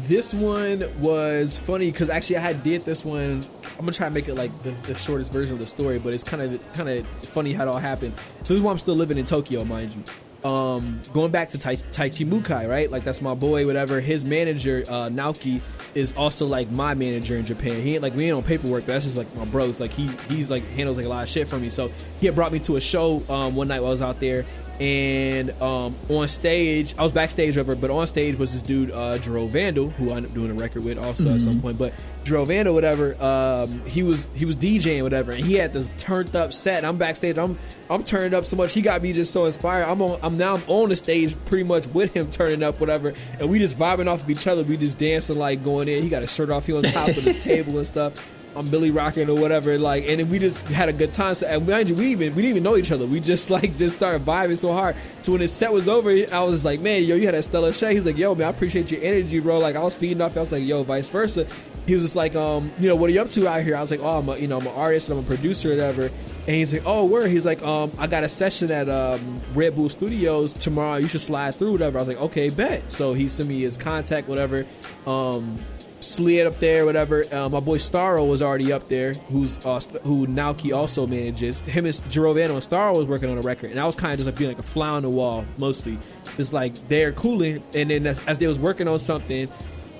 This one was funny because actually I had did this one. I'm gonna try to make it like the, the shortest version of the story, but it's kind of kind of funny how it all happened. So this is why I'm still living in Tokyo, mind you. Um, going back to tai- Taichi Mukai, right? Like that's my boy, whatever. His manager, uh, Naoki, is also like my manager in Japan. He ain't like we ain't on paperwork, but that's just like my bros. Like he he's like handles like a lot of shit for me. So he had brought me to a show um, one night while I was out there, and um, on stage, I was backstage, whatever. But on stage was this dude, uh, Jerome Vandal, who I ended up doing a record with also at some point. But Jerome Vandal, whatever, um, he was he was DJing, whatever, and he had this turned up set. And I'm backstage, I'm I'm turned up so much. He got me just so inspired. I'm on, I'm now I'm on the stage pretty much with him turning up, whatever, and we just vibing off of each other. We just dancing like going in. He got a shirt off, he on top of the *laughs* table and stuff. I'm Billy rocking or whatever, like, and we just had a good time. So, and mind you, we even we didn't even know each other. We just *laughs* like just started vibing so hard. So when the set was over, I was like, man, yo, you had a stellar show. He's like, yo, man, I appreciate your energy, bro. Like I was feeding off. I was like, yo, vice versa. He was just like, um, you know, what are you up to out here? I was like, oh, I'm a, you know, I'm an artist and I'm a producer, or whatever. And he's like, oh, where? He's like, um, I got a session at um, Red Bull Studios tomorrow. You should slide through, whatever. I was like, okay, bet. So he sent me his contact, whatever. Um, slid up there, whatever. Uh, my boy Starro was already up there, who's uh, st- who Naoki also manages. Him and Girovano and Starro was working on a record, and I was kind of just like being like a fly on the wall, mostly. It's like they're cooling, and then as, as they was working on something,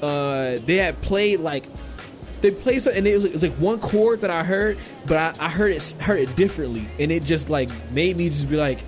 uh, they had played like they played something, and it was, it was like one chord that I heard, but I, I heard it heard it differently, and it just like made me just be like.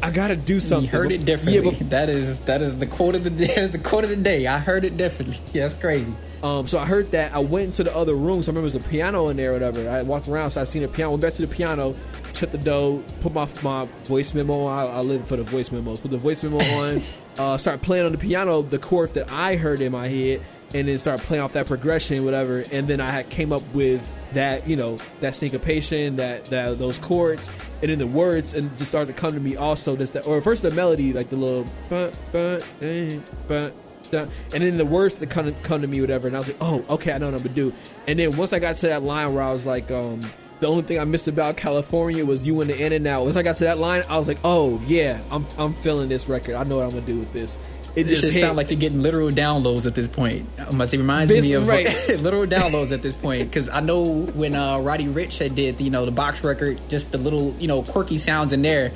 I gotta do something. You heard it differently. Yeah, but *laughs* that is that is the quote of the day. *laughs* That is the quote of the day. I heard it differently. *laughs* Yeah, that's crazy. Um, so I heard that. I went into the other room. So I remember there was a piano in there, or whatever. I walked around, so I seen a piano. Went back to the piano, shut the door, put my my voice memo. on. I, I live for the voice memos. Put the voice memo on. *laughs* uh, start playing on the piano the chord that I heard in my head, and then start playing off that progression, whatever. And then I had came up with that, you know, that syncopation, that that those chords, and then the words, and just started to come to me also. Just that, or first the melody, like the little. But, but, eh, but, dun, and then the words that come come to me, whatever, and I was like, oh, okay, I know what I'm gonna do. And then once I got to that line where I was like, um, the only thing I missed about California was you in the in and out. Once I got to that line, I was like, oh yeah, I'm I'm feeling this record. I know what I'm gonna do with this. It just hit. like you're getting literal downloads at this point. I'm about to say, it reminds This- me of right. *laughs* literal downloads at this point because I know when uh, Roddy Ricch had did you know the box record, just the little you know quirky sounds in there.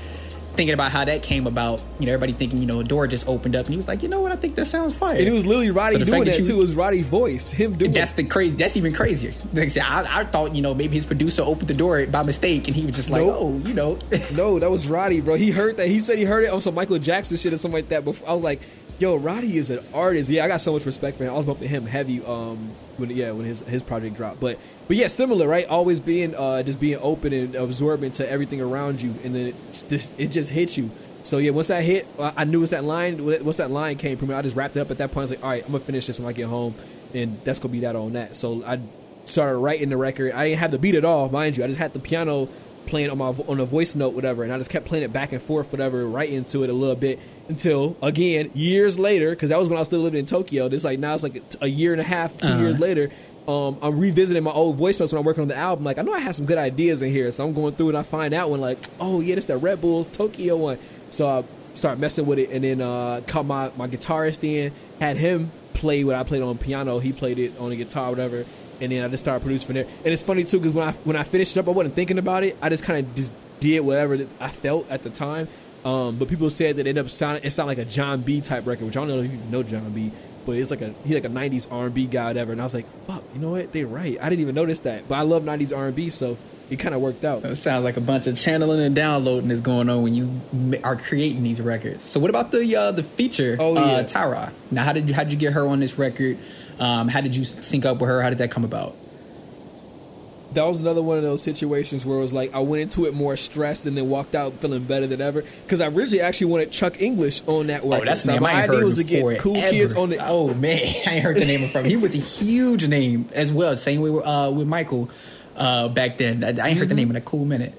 Thinking about how that came about, you know, everybody thinking you know a door just opened up, and he was like, you know what, I think that sounds fire. and it was literally Roddy So doing that, that too. It was Roddy's voice, him doing. That's the crazy. That's even crazier. Like I, said, I, I thought you know maybe his producer opened the door by mistake, and he was just like, Nope. oh, you know, *laughs* No, that was Roddy, bro. He heard that. He said he heard it on some Michael Jackson shit or something like that. Before I was like, "Yo, Roddy is an artist." Yeah, I got so much respect for him. I was bumping him heavy. Um, when yeah, when his his project dropped. But but yeah, similar, right? Always being uh just being open and absorbing to everything around you, and then it just it just hits you. So yeah, once that hit, I knew it's that line. Once that line came from me, I just wrapped it up at that point. I was like, all right, I'm gonna finish this when I get home, and that's gonna be that on that. So I started writing the record. I didn't have the beat at all, mind you. I just had the piano playing on my on a voice note, whatever, and I just kept playing it back and forth, whatever, right into it a little bit until again years later, because that was when I was still living in Tokyo. This like now it's like a year and a half, 2 Uh-huh. years later. Um, I'm revisiting my old voice notes when I'm working on the album. Like I know I had some good ideas in here, so I'm going through and I find out when like, oh yeah, this the Red Bulls Tokyo one. So I start messing with it, and then uh, caught my my guitarist in, had him play what I played on piano. He played it on the guitar, whatever. And then I just started producing from there. And it's funny too because when I when I finished it up, I wasn't thinking about it. I just kind of just did whatever I felt at the time. Um, but people said that it ended up sounding it sounded like a Jon B type record, which I don't know if you know Jon B. But it's like a he's like a '90s R&B guy, whatever. And I was like, "Fuck, you know what? They're right. I didn't even notice that." But I love '90s R&B, so it kind of worked out. It sounds like a bunch of channeling and downloading is going on when you are creating these records. So what about the uh, the feature? Oh, uh, yeah. Tara. Now, how did you how did you get her on this record? Um, how did you sync up with her? How did that come about? That was another one of those situations where it was like I went into it more stressed and then walked out feeling better than ever. Because I originally actually wanted Chuck English on that record. Oh, that's so name my I idea was to get cool ever. kids on it. Oh man, *laughs* I ain't heard the name from. He was a huge name as well. Same way with, uh, with Michael uh, back then. I, I ain't Mm-hmm. heard the name in a cool minute.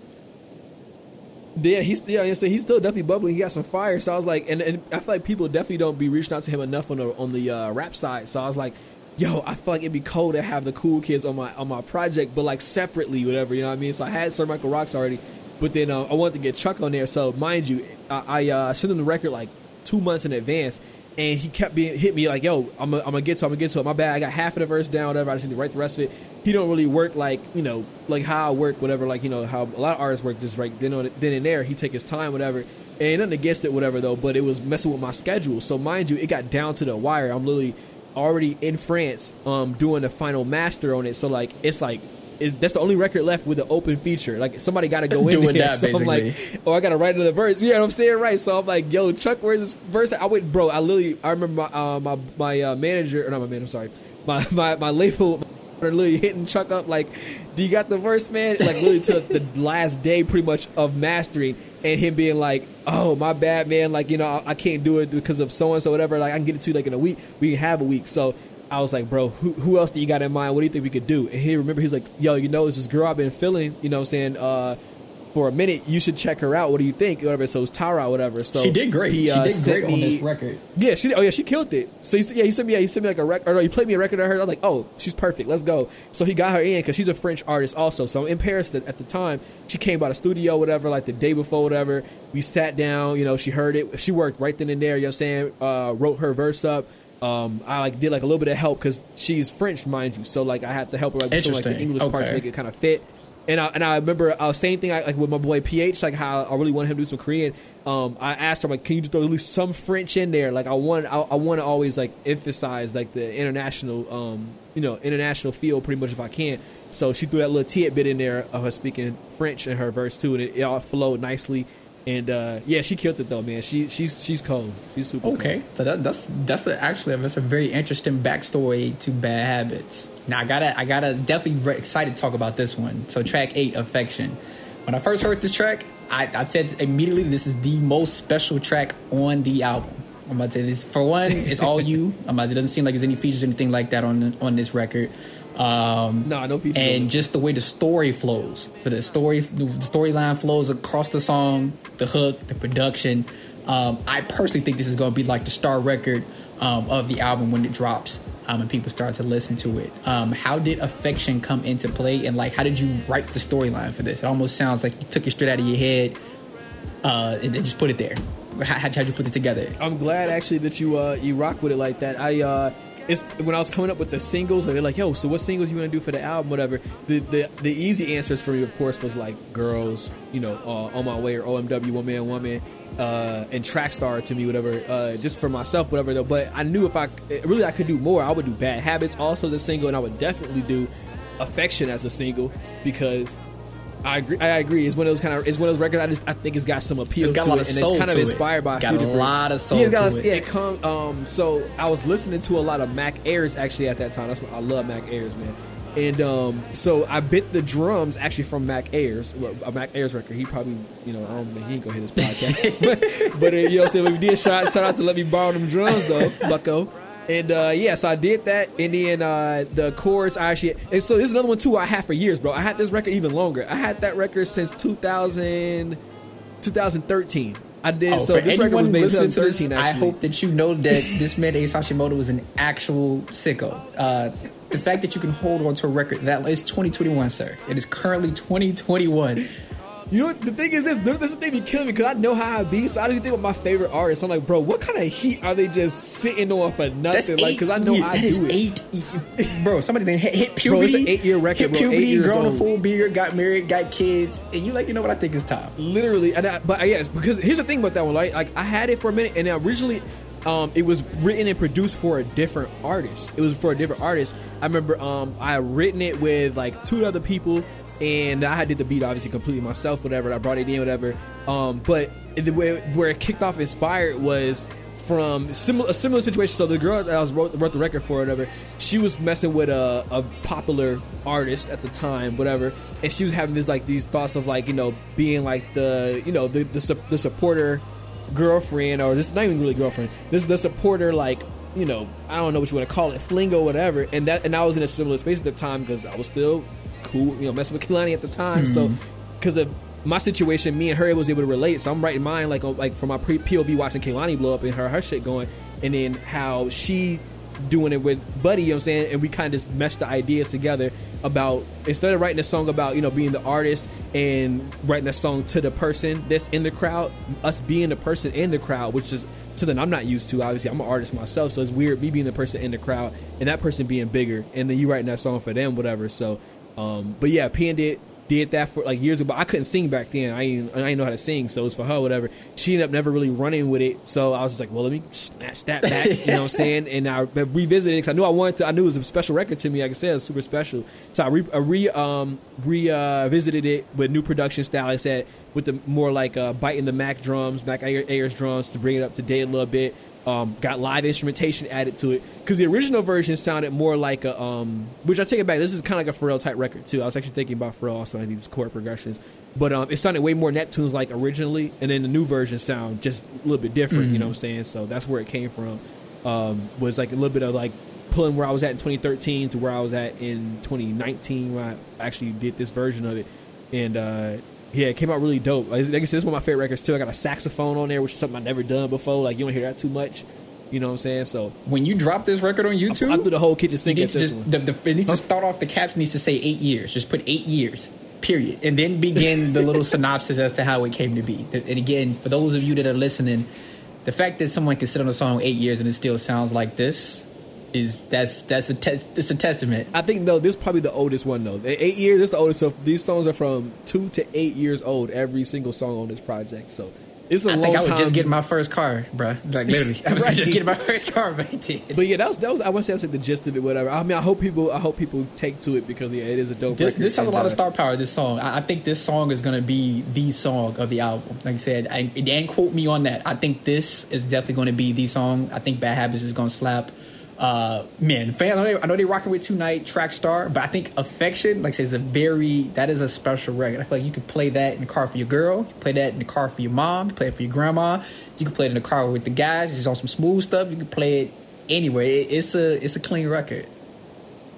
Yeah, he's yeah, he's still definitely bubbling. He got some fire. So I was like, and, and I feel like people definitely don't be reaching out to him enough on the on the uh, rap side. So I was like, yo, I feel like it'd be cool to have the cool kids on my on my project, but like separately, whatever. You know what I mean? So I had Sir Michael Rocks already, but then uh, I wanted to get Chuck on there. So mind you, I, I uh, sent him the record like two months in advance. And he kept being hit me like, "Yo, I'm gonna, get to, it, I'm gonna get to it. My bad. I got half of the verse down, whatever. I just need to write the rest of it. He don't really work like, you know, like how I work, whatever. Like, you know, how a lot of artists work, just right then on then and there. He take his time, whatever. And nothing against it, whatever though. But it was messing with my schedule. So mind you, it got down to the wire. I'm literally already in France, um, doing the final master on it. So like, it's like. It, that's the only record left with the open feature. Like somebody got to go *laughs* in Doing there. that, *laughs* so I'm like, oh, I gotta write another verse. You know what I'm saying? Right. So I'm like, yo, Chuck, where's this verse? I went, bro. I literally, I remember my uh, my my uh, manager, or not my man. I'm sorry, my *laughs* my my label. *laughs* Are literally hitting Chuck up like, "Do you got the verse, man?" Like literally to the *laughs* last day, pretty much of mastering, and him being like, "Oh, my bad, man. Like you know, I, I can't do it because of so and so, whatever. Like I can get it to you like in a week. We can have a week." So I was like, bro, who, who else do you got in mind? What do you think we could do? And he remember he's like, yo, you know, this is girl I've been feeling, you know what I'm saying, uh, for a minute. You should check her out. What do you think? Whatever. So it's Tara, whatever. So She did great. He, She uh, did sent great on this record. Yeah, she did. Oh yeah, she killed it. So he, yeah, he sent me. Yeah, he sent me like a record. Or no, he played me a record of her. I was like, oh, she's perfect. Let's go. So he got her in because she's a French artist also. So in Paris at at the time, she came by the studio, whatever, like the day before, whatever. We sat down. You know, she heard it. She worked right then and there. You know what I'm saying? Uh, wrote her verse up. Um, I like did like a little bit of help because she's French, mind you. So like I had to help her like with some like the. English parts Okay. make it kind of fit. And I, and I remember uh, same thing I, like with my boy PH, like how I really wanted him to do some Korean. Um, I asked her like, can you just throw at least some French in there? Like I want I, I want to always like emphasize like the international um you know international feel pretty much if I can. So she threw that little tidbit in there of her speaking French in her verse too, and it, it all flowed nicely. And uh, yeah, she killed it though, man. She she's she's cold. She's super cold. Okay, so that, that's that's a, actually that's a very interesting backstory to Bad Habits. Now I gotta I gotta definitely very excited to talk about this one. So track eight, Affection. When I first heard this track, I, I said immediately this is the most special track on the album. I'm about to say this for one, it's all *laughs* you. I'm about to, it doesn't seem like there's any features or anything like that on on this record. Um, Nah, no features And just the way the story flows for the story, the storyline flows across the song, the hook, the production. Um, I personally think this is going to be like the star record um, of the album when it drops um, and people start to listen to it. Um, how did affection come into play, and like how did you write the storyline for this? It almost sounds like you took it straight out of your head uh, and just put it there. How, how'd you put it together? I'm glad actually that you uh you rock with it like that. I uh it's when I was coming up with the singles, they're like, "Yo, so what singles you want to do for the album, whatever." The the the easy answers for me, of course, was like "Girls," you know, uh, "On My Way" or "OMW," "One Man, One Man," uh, and "Track Star" to me, whatever. Uh, just for myself, whatever. Though, but I knew if I really I could do more, I would do "Bad Habits" also as a single, and I would definitely do "Affection" as a single because. I agree. I agree. It's one of those kind of. It's one of those records. I just. I think it's got some appeal It's got a to lot it, and it's kind of to it. inspired by Got a lot of soul Yeah, got a- yeah, it come. Um, so I was listening to a lot of Mac Ayres actually at that time. That's what I love Mac Ayres, man. And um, so I bit the drums actually from Mac Ayres, well, a Mac Ayres record. He probably, you know, I don't think he ain't gonna hit his podcast, *laughs* but, but uh, you know, what I'm saying we did shout, shout out to let me borrow them drums though, Bucko. And uh, yeah, so I did that, and then uh, the chords I actually, and so this is another one too. I had for years, bro. I had this record even longer. I had that record since 2000, 2013. I did. Oh, so this record was made in listening to this, 2013. I hope that you know that this man Ace Hashimoto was an actual sicko. Uh, the fact that you can hold on to a record that is 2021, sir. It is currently 2021. You know what? The thing is this. This is the thing be killing me because I know how I be. So I just think about my favorite artists. I'm like, bro, what kind of heat are they just sitting on for nothing? That's like, because I know year- I that do is it. eight, *laughs* bro. Somebody then hit, hit Bro, puberty. it's an eight-year record, Hit bro. puberty, Eight grown a full beard, got married, got kids, and you like, you know what? I think it's time. literally and I, but yes because here's the thing about that one like, like i had it for a minute and originally um, it was written and produced for a different artist. It was for a different artist. I remember um, i had written it with like two other people and i did the beat obviously completely myself whatever i brought it in whatever. Um, but the way where it kicked off inspired was from a similar situation. So the girl that I was wrote, wrote the record for, whatever, she was messing with a, a popular artist at the time, whatever, and she was having this like these thoughts of like you know being like the you know the the, the supporter girlfriend or this not even really girlfriend. This is the supporter like you know I don't know what you want to call it, fling or whatever. And that and I was in a similar space at the time because I was still cool, you know, messing with Kehlani at the time. So mm-hmm. because of my situation, me and her was able to relate. So I'm writing mine like on- like from my pre POV watching Kehlani blow up and her her shit going, and then how she doing it with Buddy. You know what I'm saying? And we kind of just meshed the ideas together about instead of writing a song about you know being the artist and writing a song to the person that's in the crowd, us being the person in the crowd, which is something I'm not used to. Obviously, I'm an artist myself, so it's weird me being the person in the crowd and that person being bigger, and then you writing that song for them, whatever. So, um, but yeah, P did did that for like years ago. I couldn't sing back then. I didn't, I didn't know how to sing, so it was for her, whatever. She ended up never really running with it, so I was just like, well, let me snatch that back. You know what I'm saying? And I revisited it because I knew I wanted to. I knew it was a special record to me. Like I said, it was super special. So I re, I re um re uh, visited it with new production style. I said with the more like uh, biting the Mac drums, Mac Ayer- Ayres drums to bring it up to date a little bit. Um, got live instrumentation added to it because the original version sounded more like a um, which I take it back. This is kind of like a Pharrell type record too. I was actually thinking about Pharrell also. I think these chord progressions, but um, it sounded way more Neptunes like originally, and then the new version sound just a little bit different. You know what I'm saying? So that's where it came from. Um, was like a little bit of like pulling where I was at in 2013 to where I was at in 2019 when I actually did this version of it, and uh, yeah, it came out really dope. Like, like I said, it's one of my favorite records too. I got a saxophone on there, which is something I've never done before. Like you don't hear that too much. You know what I'm saying? So When you drop this record on YouTube, I threw the whole kitchen sink at this just one. the, the, it needs to start off. The caption needs to say eight years. Just put eight years, period, and then begin the little *laughs* synopsis as to how it came to be. And again, for those of you that are listening, the fact that someone can sit on a song eight years and it still sounds like this is that's that's a te- it's a testament. I think though this is probably the oldest one though. Eight years. This is the oldest. So these songs are from two to eight years old. Every single song on this project. So it's a I long think I was time. just getting my first car, bruh. Like literally, I was *laughs* Right. just getting my first car then. But yeah, that was that was. I want to say that's like the gist of it. Whatever. I mean, I hope people. I hope people take to it because yeah, it is a dope. This, this has a And, lot of uh, star power. This song, I, I think this song is going to be the song of the album. Like I said, I, and quote me on that. I think this is definitely going to be the song. I think Bad Habits is going to slap. Uh, man, fan, I know, they, I know they're rocking with Tonight, Track Star, but I think Affection, like says a very that is a special record. I feel like you could play that in the car for your girl, you play that in the car for your mom, you play it for your grandma, you can play it in the car with the guys. It's on some smooth stuff. You can play it anywhere. It, it's a it's a clean record.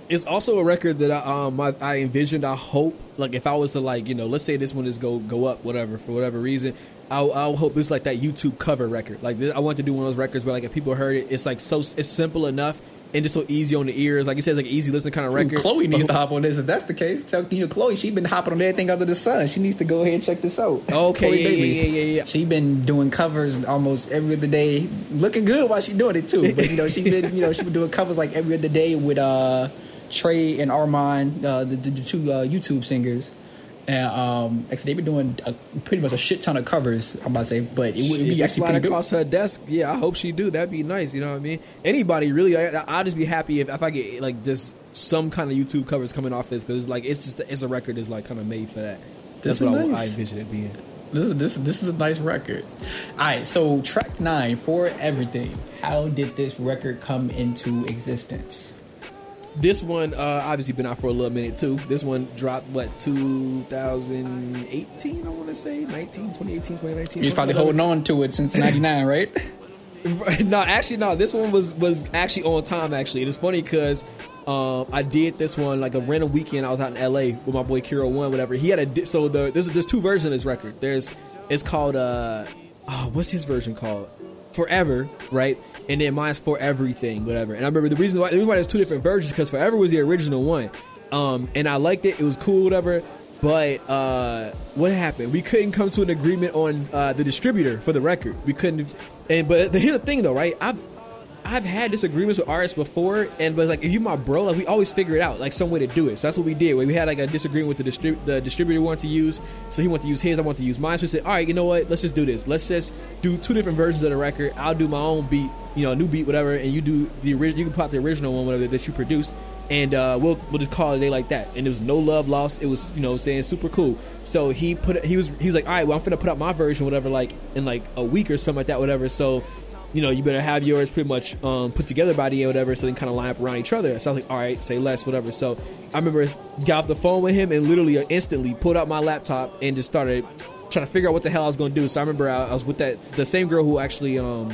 It's also a record that I um I, I envisioned. I hope like if I was to like you know let's say this one is go go up whatever for whatever reason. I I hope it's like that YouTube cover record. Like this, I want to do one of those records where like if people heard it, it's like so it's simple enough and just so easy on the ears. Like you said, it's like an easy listen kind of Ooh, record. Chloe needs But- to hop on this. If that's the case, tell you know Chloe. She's been hopping on everything under the sun. She needs to go ahead and check this out. Okay, Chloe yeah, Bailey. yeah, yeah, yeah, yeah. She been doing covers almost every other day, looking good while she doing it too. But you know she been you know she been doing covers like every other day with uh Trey and Armand, uh, the, the, the two uh, YouTube singers. And um, like I said, they've been doing a, pretty much a shit ton of covers. I'm about to say, but it would Shit, be just actually slide pretty good. across her desk. Yeah, I hope she do. That'd be nice. You know what I mean? Anybody really? I, I'll just be happy if, if I get like just some kind of YouTube covers coming off this because it's like it's just it's a record that's like kind of made for that. That's This what I, I envision it being. This is this this is a nice record. All right, so track nine for everything. How did this record come into existence? This one uh, obviously been out for a little minute too. This one dropped what 2018 I want to say 19 2018 2019. He's probably holding on to it since '99, *laughs* right? no, actually, no. This one was was actually on time. Actually, it's funny because um, I did this one like a random weekend. I was out in LA with my boy Kiro One, whatever. He had a so the there's there's two versions of this record. There's it's called uh, oh, what's his version called? Forever, right? And then mine's for everything, whatever. And I remember the reason why, the reason why there's two different versions because Forever was the original one, um, and I liked it. It was cool, whatever. But uh, what happened? We couldn't come to an agreement on uh, the distributor for the record. We couldn't. And but here's the thing, though, right? I've I've had disagreements with artists before, and but like if you my bro, like we always figure it out, like some way to do it. So that's what we did. We had like a disagreement with the distrib- the distributor wanted to use, so he wanted to use his, I wanted to use mine. So we said, all right, you know what? Let's just do this. Let's just do two different versions of the record. I'll do my own beat, you know, a new beat, whatever, and you do the original. You can pop the original one, whatever that you produced, and uh, we'll we'll just call it a day like that. And there was no love lost. It was you know saying super cool. So he put he was he was like, all right, well I'm gonna put out my version, whatever, like in like a week or something like that, whatever. So you know, you better have yours pretty much um, put together by the end, whatever, so they kind of line up around each other. So I was like, all right, say less, whatever. So I remember got off the phone with him and literally instantly pulled out my laptop and just started trying to figure out what the hell I was going to do. So I remember I, I, was with that the same girl who actually um,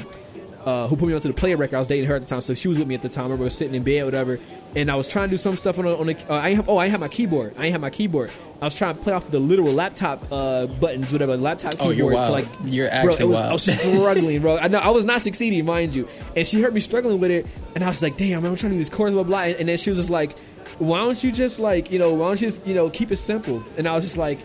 uh, who put me onto the player record. I was dating her at the time, so she was with me at the time. I remember sitting in bed, whatever, and I was trying to do some stuff on, on the. Uh, I have, oh, I have my keyboard. I have my keyboard. I was trying to play off the literal laptop uh, buttons, whatever, laptop keyboard. Oh, you're wild. To like, you're actually bro, was, wild. I was struggling, bro. I know I was not succeeding, mind you. And she heard me struggling with it, and I was like, "Damn, man, I'm trying to do this chorus, blah blah." And, and then she was just like, "Why don't you just like, you know, why don't you just, you know, keep it simple?" And I was just like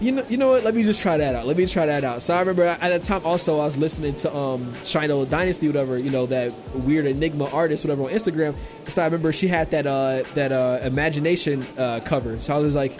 you know, you know what? Let me just try that out. Let me try that out. So I remember at that time also I was listening to um Shino Dynasty, whatever, you know, that weird enigma artist, whatever on Instagram. So I remember she had that uh that uh imagination uh cover. So I was like,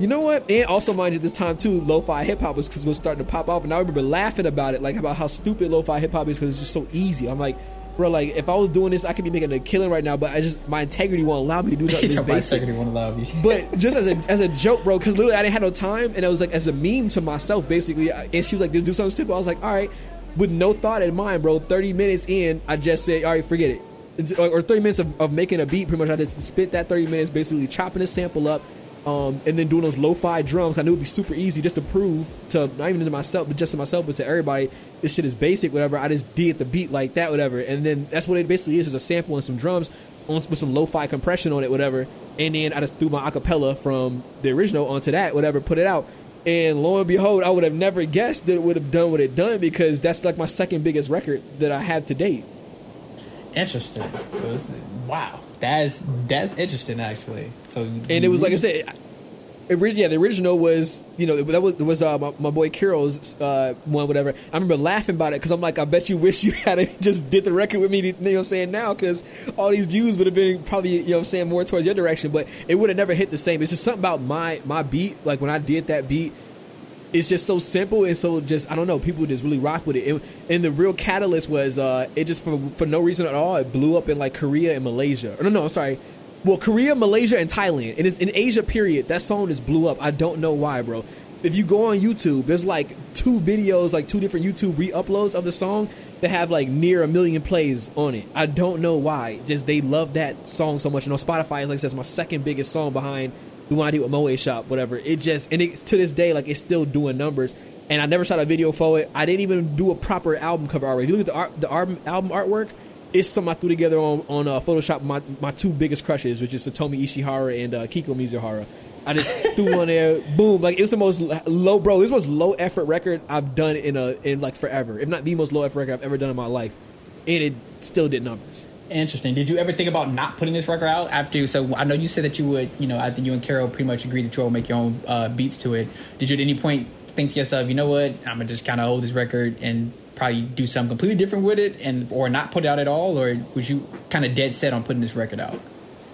you know what? And also, mind you, this time too, lo-fi hip hop was was starting to pop off, and I remember laughing about it, like about how stupid lo-fi hip hop is because it's just so easy. I'm like, bro, like if I was doing this, I could be making a killing right now, but I just my integrity won't allow me to do *laughs* something this my integrity won't allow me. But *laughs* just as a as a joke, bro, because literally I didn't have no time, and it was like as a meme to myself, basically. And she was like, "Just do something simple." I was like, "All right," with no thought in mind, bro. Thirty minutes in, I just said, "All right, forget it." Or or thirty minutes of, of making a beat, pretty much. I just spent that thirty minutes basically chopping the sample up, um, and then doing those lo-fi drums. I knew it'd be super easy just to prove to not even to myself, but just to myself, but to everybody, this shit is basic, whatever. I just did the beat like that, whatever, and then that's what it basically is: is a sample and some drums on with some lo-fi compression on it, whatever. And then I just threw my acapella from the original onto that, whatever, put it out. And lo and behold, I would have never guessed that it would have done what it done because that's like my second biggest record that I have to date. Interesting. So it's, wow, that's that's interesting actually. So and it was like I said, yeah, the original was you know that was was uh, my, my boy Carol's uh, one, whatever. I remember laughing about it because I'm like, I bet you wish you *laughs* had just did the record with me. You know what I'm saying now? Because all these views would have been probably you know what I'm saying more towards your direction, but it would have never hit the same. It's just something about my my beat. Like when I did that beat. It's just so simple and so just I don't know. People just really rock with it, and, the real catalyst was uh, it just for for no reason at all. It blew up in like Korea and Malaysia. No, no, I'm sorry. Well, Korea, Malaysia, and Thailand. It is in Asia. Period. That song just blew up. I don't know why, bro. If you go on YouTube, there's like two videos, like two different YouTube re-uploads of the song that have like near a million plays on it. I don't know why. Just they love that song so much. And on Spotify, like I said, it's my second biggest song behind the one I did with Moe Shop, whatever. It just and it's to this day like it's still doing numbers. And I never shot a video for it. I didn't even do a proper album cover already. If you look at the art, the album, album artwork. It's something I threw together on on uh, Photoshop. My my two biggest crushes, which is Satomi Ishihara and uh, Kiko Mizuhara. I just *laughs* threw one there, boom! Like it was the most low, bro. This was low effort record I've done in a in like forever, if not the most low effort record I've ever done in my life, and it still did numbers. Interesting. Did you ever think about not putting this record out after? You, So I know you said that you would, you know, I think you and Carol pretty much agreed that you will make your own uh, beats to it. Did you at any point think to yourself, you know what, I'm gonna just kind of hold this record and probably do something completely different with it, and or not put it out at all, or was you kind of dead set on putting this record out?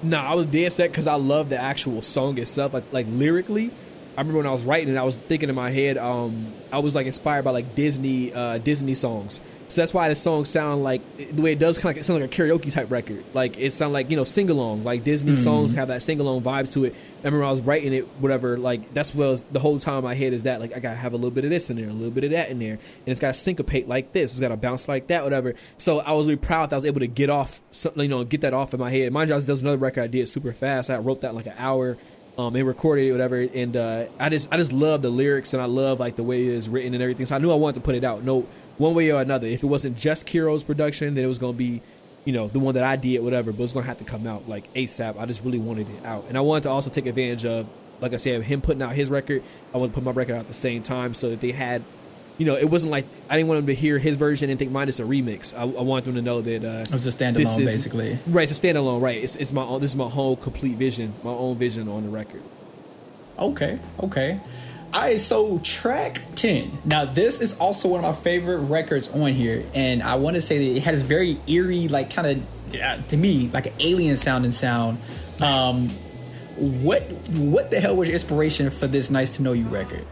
No, I was dead set because I love the actual song itself, like like lyrically. I remember when I was writing and I was thinking in my head, um, I was like inspired by like Disney uh, Disney songs. So that's why the song sound like the way it does, kind of like, it sounds like a karaoke type record. Like it sound like you know sing along, like Disney songs have that sing along vibes to it. I remember I was writing it, whatever. Like that's what was the whole time in my head is that like I gotta have a little bit of this in there, a little bit of that in there, and it's gotta syncopate like this, it's gotta bounce like that, whatever. So I was really proud that I was able to get off, you know, get that off in my head. Mind you, there's another record I did super fast. I wrote that in like an hour um, and recorded it, whatever. And uh, I just I just love the lyrics and I love like the way it is written and everything. So I knew I wanted to put it out. No one way or another. If it wasn't just Kiro's production, then it was gonna be, you know, the one that I did, whatever. But it's gonna have to come out like ASAP. I just really wanted it out, and I wanted to also take advantage of, like I said, him putting out his record. I want to put my record out at the same time, so that they had. You know, it wasn't like I didn't want them to hear his version and think mine is a remix. I, I want them to know that uh, It was a standalone, basically. Right, it's a standalone. Right, it's, it's my own. This is my whole complete vision, my own vision on the record. Okay, okay. Right, so track 10. Now, this is also one of my favorite records on here. And I want to say that it has very eerie, like kind of, yeah, to me, like an alien sounding sound. Um, what what the hell was your inspiration for this Nice to Know You record?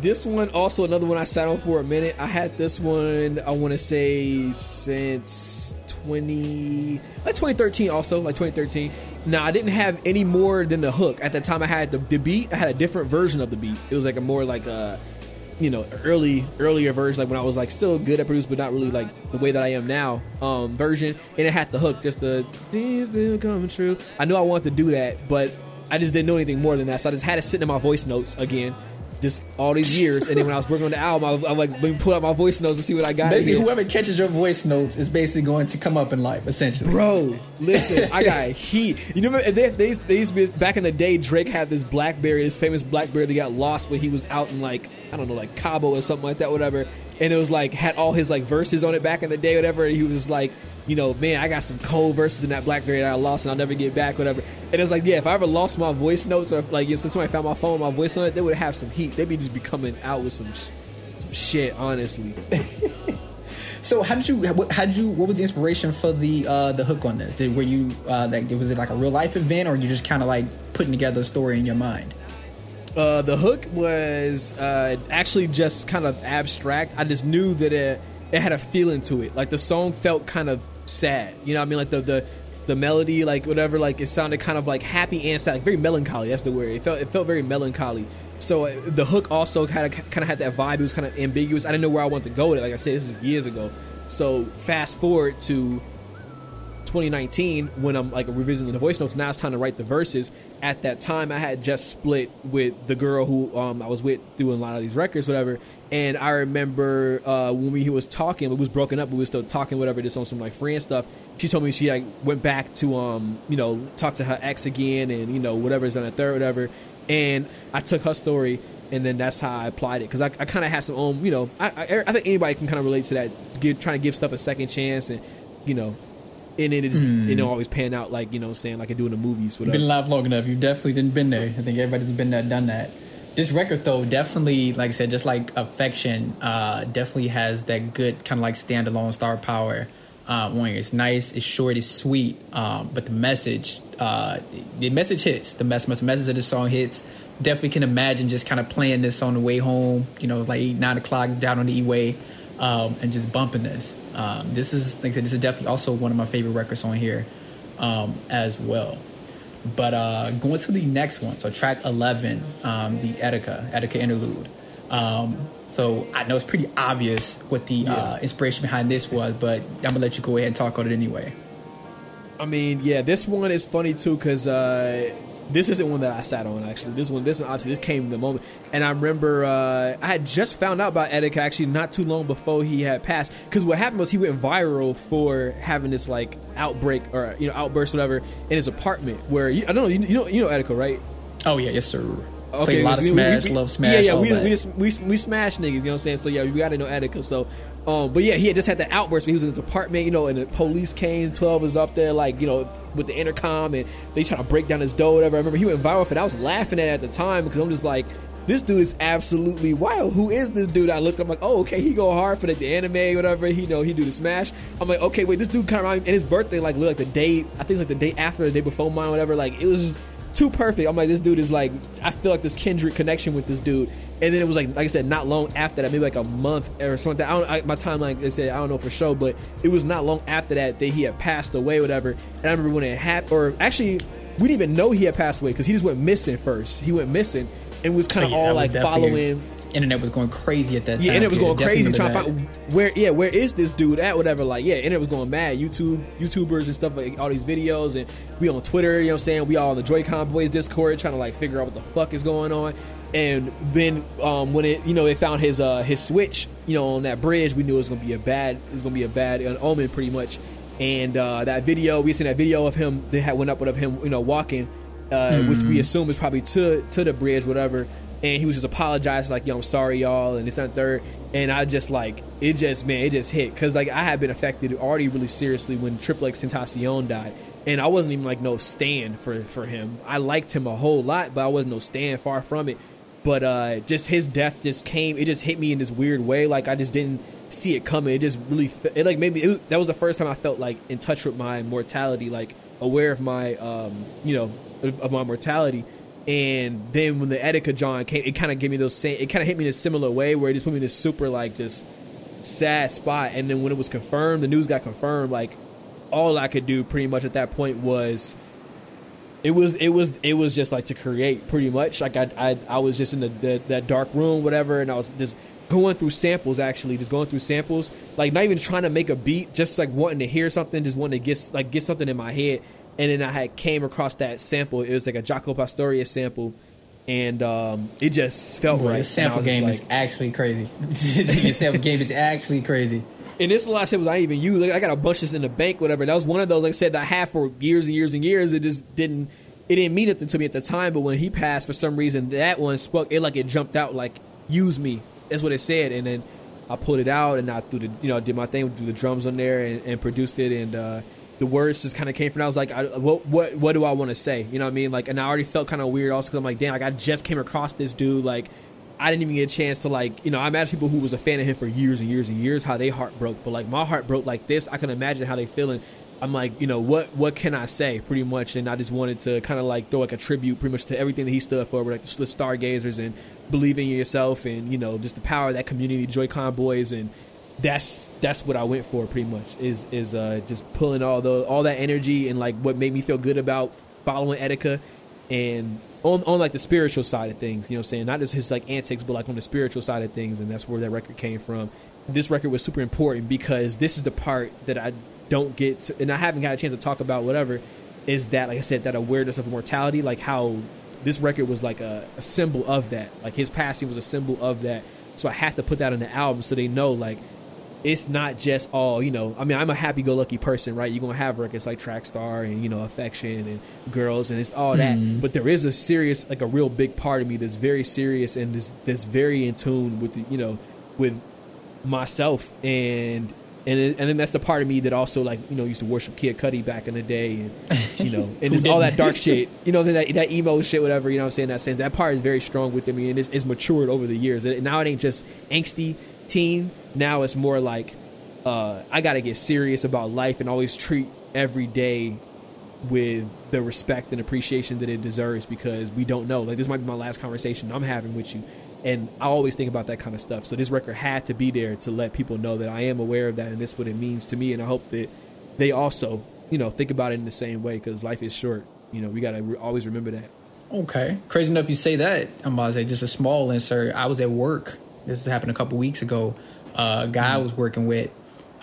This one, also another one I sat on for a minute. I had this one, I want to say, since 20, like 2013, also, like 2013. Now, I didn't have any more than the hook. At the time, I had the, the beat, I had a different version of the beat. It was like a more like a, you know, early, earlier version, like when I was like still good at produce, but not really like the way that I am now, um, version. And it had the hook, just the, things still coming true. I knew I wanted to do that, but I just didn't know anything more than that. So I just had it sitting in my voice notes again just all these years. And then when I was working on the album, I was, I'm like, let me pull out my voice notes and see what I got. Basically, whoever catches your voice notes is basically going to come up in life, essentially. Bro, listen, I got heat. You know, they, they, they used to be, back in the day, Drake had this Blackberry, this famous Blackberry that got lost when he was out in like, I don't know, like Cabo or something like that, whatever. And it was like, had all his like verses on it back in the day, whatever. And he was like, you know, man, I got some cold verses in that BlackBerry that I lost and I'll never get back, whatever. And it's like, yeah, if I ever lost my voice notes or if, like, if somebody found my phone, my voice on it, they would have some heat. They'd be just be coming out with some, some shit, honestly. *laughs* so how did you how did you what was the inspiration for the uh the hook on this? Did were you uh like was it like a real life event or you just kind of like putting together a story in your mind? Uh, the hook was uh, actually just kind of abstract. I just knew that it it had a feeling to it. Like the song felt kind of sad. You know what I mean? Like the the the melody, like whatever, like it sounded kind of like happy and sad, like very melancholy. That's the word. It felt it felt very melancholy. So uh, the hook also kind of kind of had that vibe. It was kind of ambiguous. I didn't know where I wanted to go with it. Like I said, this is years ago. So fast forward to 2019 when I'm like revisiting the voice notes. Now it's time to write the verses. At that time, I had just split with the girl who um, I was with doing a lot of these records, whatever. And I remember uh, when we was talking, it was broken up, but we were still talking, whatever. Just on some like friend stuff. She told me she like went back to um you know talk to her ex again, and you know whatever is on the third, whatever. And I took her story and then that's how I applied it because I, I kind of had some own, you know, I, I, I think anybody can kind of relate to that, give, trying to give stuff a second chance and, you know, and it is mm. you know always pan out like you know saying like I do in the movies. Whatever. Been alive long enough. You definitely didn't been there. I think everybody's been there, done that. This record though definitely, like I said, just like Affection, uh, definitely has that good kind of like standalone star power. Um, it's nice, it's short, it's sweet, um, but the message, uh, the message hits. The message, the message of the song hits. Definitely can imagine just kind of playing this on the way home. You know, like eight, nine o'clock down on the E-way, um, and just bumping this. Um, this is like I said, this is definitely also one of my favorite records on here um, as well. But uh, going to the next one, so track eleven, um, the Etika Etika interlude. Um, so I know it's pretty obvious what the yeah. uh, inspiration behind this was, but I'm gonna let you go ahead and talk on it anyway. I mean, yeah, this one is funny too because uh, this isn't one that I sat on actually. This one, this one, obviously, this came in the moment, and I remember uh, I had just found out about Etika actually not too long before he had passed. Because what happened was he went viral for having this like outbreak or you know outburst, whatever, in his apartment. Where you, I don't know, you, you know, you know Etika, right? Oh yeah, yes sir. Okay, a lot of we, Smash, we, we, love Smash. Yeah, yeah, we we just we we smash niggas. You know what I'm saying? So yeah, you got to know Etika. So, um, but yeah, he had just had the outburst. When he was in his apartment, you know, and the police came. Twelve was up there, like you know, with the intercom, and they trying to break down his door. Whatever. I remember he went viral for that. I was laughing at it at the time because I'm just like, this dude is absolutely wild. Who is this dude? I looked. I'm like, oh, okay, he go hard for the, the anime, whatever. He know he do the smash. I'm like, okay, wait, this dude kind of and his birthday like like the day. I think it's like the day after, the day before mine, whatever. Like it was. Just, too perfect. I'm like, this dude is like, I feel like this kindred connection with this dude. And then it was like, like I said, not long after that, maybe like a month or something. I don't, I, my timeline, they said, I don't know for sure, but it was not long after that that he had passed away, whatever. And I remember when it happened, or actually, we didn't even know he had passed away because he just went missing first. He went missing and was kind of oh, yeah, all like following, internet was going crazy at that time. Yeah, and it was going definitely crazy trying remember to find where. Yeah, where is this dude at? Whatever. Like, yeah, and it was going mad. YouTube, YouTubers and stuff like all these videos, and we on Twitter. You know what I'm saying? We all on the Joy-Con Boyz Discord trying to like figure out what the fuck is going on. And then um, when it, you know, they found his uh, his switch, you know, on that bridge, we knew it was gonna be a bad, it was gonna be a bad an omen, pretty much. And uh, that video, we seen that video of him. They had went up with of him, you know, walking, uh, which we assume is probably to to the bridge, whatever. And he was just apologizing, like, "Yo, I'm sorry, y'all," and it's and third. And I just like it, just man, it just hit because like I had been affected already really seriously when Triple X Tentacion died, and I wasn't even like no stand for for him. I liked him a whole lot, but I wasn't no stand, far from it. But uh just his death just came. It just hit me in this weird way. Like I just didn't see it coming. It just really it like made me. It, that was the first time I felt like in touch with my mortality, like aware of my um you know of my mortality. And then when the Etika John came, it kind of gave me those same. It kind of hit me in a similar way where it just put me in this super like just sad spot. And then when it was confirmed, the news got confirmed. Like all I could do pretty much at that point was it was it was it was just like to create pretty much. Like I I, I was just in the, the that dark room whatever and I was just going through samples actually just going through samples. Like not even trying to make a beat just like wanting to hear something just wanting to get like get something in my head. And then I had came across that sample. It was like a Jaco Pastorius sample. And um, it just felt Boy, right. the sample And I was game just is actually crazy. *laughs* the sample game is actually crazy. And this last samples I didn't even use. Like, I got a bunch of in the bank, whatever. That was one of those, like I said, that I had for years and years and years. It just didn't, it didn't mean nothing to me at the time. But when he passed, for some reason, that one spoke. It like it jumped out, like use me. That's what it said. And then I pulled it out and I threw the, you know, did my thing, threw the drums on there and, and produced it. And uh, the words just kind of came from. I was like, I, what, what, what do I want to say? You know what I mean? Like, and I already felt kind of weird also because I'm like, damn, like I just came across this dude, like. I didn't even get a chance to like, you know, I imagine people who was a fan of him for years and years and years how they heart broke, but like my heart broke like this. I can imagine how they feeling. I'm like, you know, what what can I say, pretty much, and I just wanted to kind of like throw like a tribute, pretty much to everything that he stood for, like the stargazers and believing in yourself, and you know, just the power of that community, Joy-Con Boyz, and that's that's what I went for, pretty much, is is uh, just pulling all the all that energy and like what made me feel good about following Etika and on, on like the spiritual side of things, you know what I'm saying? Not just his like antics, but like on the spiritual side of things, and that's where that record came from. This record was super important because this is the part that I don't get to, and I haven't got a chance to talk about whatever, is that like I said, that awareness of mortality, like how this record was like a, a symbol of that. Like his passing was a symbol of that. So I have to put that on the album so they know like it's not just all you know. I mean, I'm a happy-go-lucky person, right? You're gonna have records like Track Star and you know Affection and Girls, and it's all that. Mm-hmm. But there is a serious, like a real big part of me that's very serious and that's, that's very in tune with the, you know, with myself and. And, it, and then that's the part of me that also like you know used to worship Kid Cudi back in the day and you know *laughs* and just all that dark shit *laughs* you know that that emo shit whatever you know what I'm saying in that sense that part is very strong within me and it's, it's matured over the years and now it ain't just angsty teen now it's more like uh, I got to get serious about life and always treat every day with the respect and appreciation that it deserves because we don't know. Like this might be my last conversation I'm having with you, and I always think about that kind of stuff. So this record had to be there to let people know that I am aware of that and this what it means to me, and I hope that they also, you know, think about it in the same way because life is short. You know, we got to re- always remember that. Okay. Crazy enough you say that. I'm about to say just a small insert. I was at work. This happened a couple weeks ago. Uh, a guy I was working with.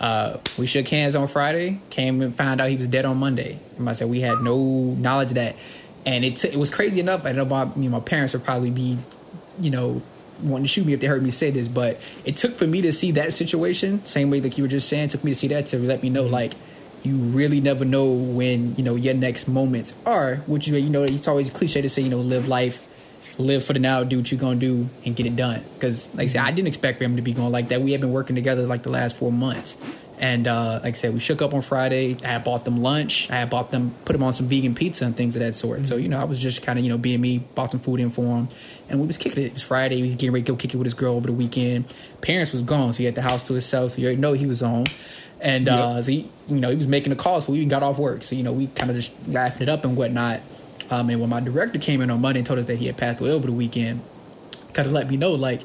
Uh, we shook hands on Friday. Came and found out he was dead on Monday. And I said we had no knowledge of that, and it t- it was crazy enough. I know my you know, my parents would probably be, you know, wanting to shoot me if they heard me say this, but it took for me to see that situation, same way like you were just saying, took me to see that to let me know like you really never know when you know your next moments are. Which you you know it's always cliche to say you know live life, live for the now, do what you're gonna do, and get it done. Because like I said, I didn't expect for him to be going like that. We had been working together like the last four months. And uh, like I said, we shook up on Friday. I had bought them lunch. I had bought them, put them on some vegan pizza and things of that sort. So you know, I was just kind of you know being me, bought some food in for him, and we was kicking it. It was Friday. He was getting ready to go kick it with his girl over the weekend. Parents was gone, so he had the house to himself. So you already know he was home. And uh, Yep. so he, you know, he was making the calls. So we even got off work. So you know, we kind of just laughing it up and whatnot. Um, and when my director came in on Monday and told us that he had passed away over the weekend, kind of let me know like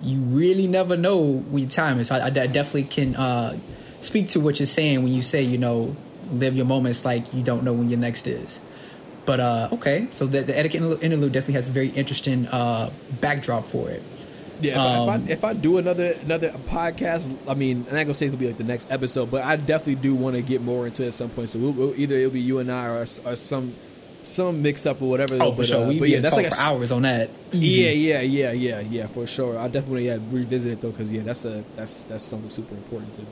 you really never know when your time is. I, I definitely can uh, speak to what you're saying when you say you know live your moments like you don't know when your next is. But uh, okay, so the, the Etika interlude definitely has a very interesting uh, backdrop for it. Yeah, if, Um, I, if, I, if I do another another podcast, I mean, I'm not gonna say it'll be like the next episode, but I definitely do want to get more into it at some point. So we'll, we'll, either it'll be you and I, or, or some some mix up or whatever. oh, but, for sure. uh, but yeah, yeah, that's like a, hours on that. yeah, yeah, yeah, yeah, yeah, for sure. I definitely yeah revisit it though, because yeah, that's a that's that's something super important to me.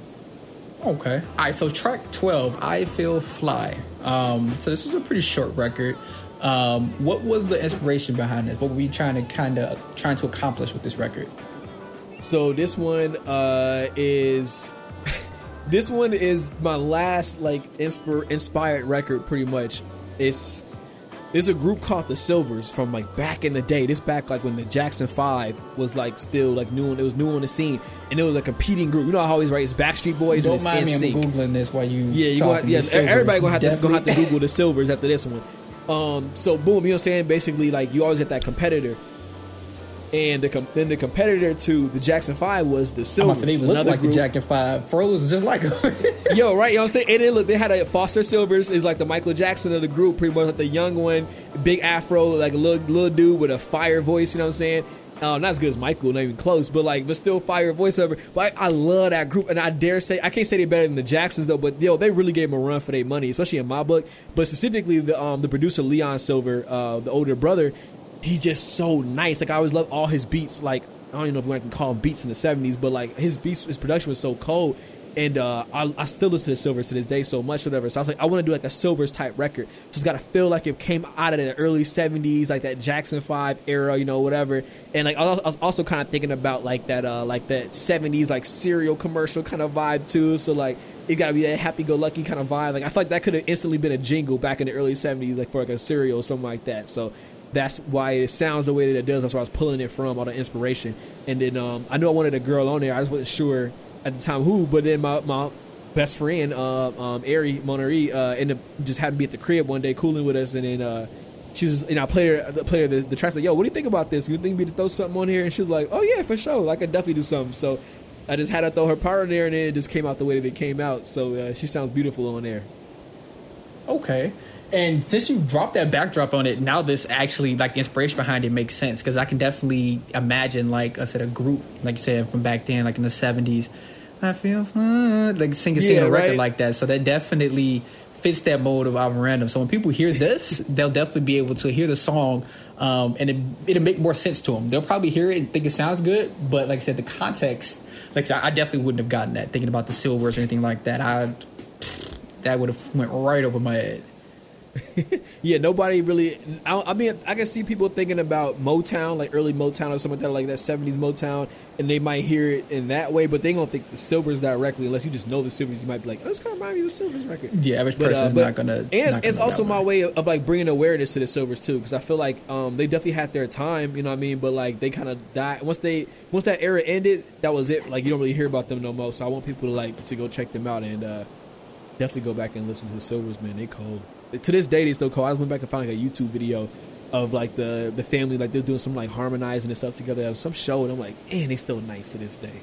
Okay. All right. So track twelve, "I Feel Fly." Um, so this was a pretty short record. Um, what was the inspiration behind this? What were we trying to kind of trying to accomplish with this record? So this one uh, is *laughs* this one is my last like inspir- inspired record. Pretty much, it's there's a group called the Sylvers from like back in the day. This back like when the Jackson Five was like still like new. It was new on the scene, and it was a competing group. You know how always right? It's Backstreet Boys Don't and mind me. I'm NSYNC. googling this while you. Yeah, you gonna, yeah. Everybody gonna have to gonna have to Google the Sylvers after this one. Um, so boom, you know what I'm saying? Basically, like you always get that competitor, and the com- then the competitor to the Jackson Five was the I'm Sylvers, about to say they look another like group. the Jackson Five. Froze just like them. *laughs* Yo, right? You know what I'm saying? And then look, they had a Foster Sylvers is like the Michael Jackson of the group, pretty much like the young one, big afro, like a little little dude with a fire voice. You know what I'm saying? Uh, not as good as Michael, not even close, but like, but still fire voiceover. But I, I love that group, and I dare say I can't say they're better than the Jacksons though. But yo, they really gave them a run for their money, especially in my book. But specifically, the um the producer Leon Silver, uh, the older brother, he just so nice. Like I always love all his beats. Like I don't even know if I can call him beats in the '70s, but like his beats, his production was so cold. And uh, I, I still listen to Sylvers to this day so much, whatever. So I was like, I want to do like a Sylvers type record. It's got to feel like it came out of the early '70s, like that Jackson Five era, you know, whatever. And like I was also kind of thinking about like that, uh, like that '70s like cereal commercial kind of vibe too. So like it got to be that happy-go-lucky kind of vibe. Like I feel like that could have instantly been a jingle back in the early '70s, like for like a cereal or something like that. So that's why it sounds the way that it does. That's where I was pulling it from, all the inspiration. And then um, I knew I wanted a girl on there. I just wasn't sure at the time who. But then my, my best friend, uh, um, Ari Monari, uh, ended up just happened to be at the crib one day cooling with us. And then uh, she was, you know, I played her, the, played her the, the track. Like, yo, what do you think about this? You think me to throw something on here? And she was like, oh yeah, for sure. Like I could definitely do something. So I just had her throw her part on there, and then it just came out the way that it came out. So uh, she sounds beautiful on there. Okay. And since you dropped that backdrop on it, now this actually like the inspiration behind it makes sense because I can definitely imagine like I said a group like you said from back then like in the seventies. I feel fun, like singing singing Yeah, a record right. like that. So that definitely fits that mode of album random. So when people hear this, *laughs* they'll definitely be able to hear the song, um, and it, it'll make more sense to them. They'll probably hear it and think it sounds good, but like I said, the context, like I I definitely wouldn't have gotten that thinking about the Sylvers or anything like that. I that would have went right over my head. *laughs* Yeah, nobody really. I, I mean, I can see people thinking about Motown, like early Motown or something like that, like that '70s Motown, and they might hear it in that way, but they don't think the Sylvers directly, unless you just know the Sylvers. You might be like, "Oh, this kind of reminds me of the Sylvers record." Yeah, average But, uh, person's not gonna. And it's, gonna know also my way of, of like bringing awareness to the Sylvers too, because I feel like um, they definitely had their time, you know what I mean. But like they kind of died once they once that era ended. That was it. Like you don't really hear about them no more. So I want people to like to go check them out and uh, definitely go back and listen to the Sylvers. Man, they cold. To this day, they still call. I just went back and found like a YouTube video of like the the family like they're doing some like harmonizing and stuff together. Some show, and I'm like, man, they still nice to this day.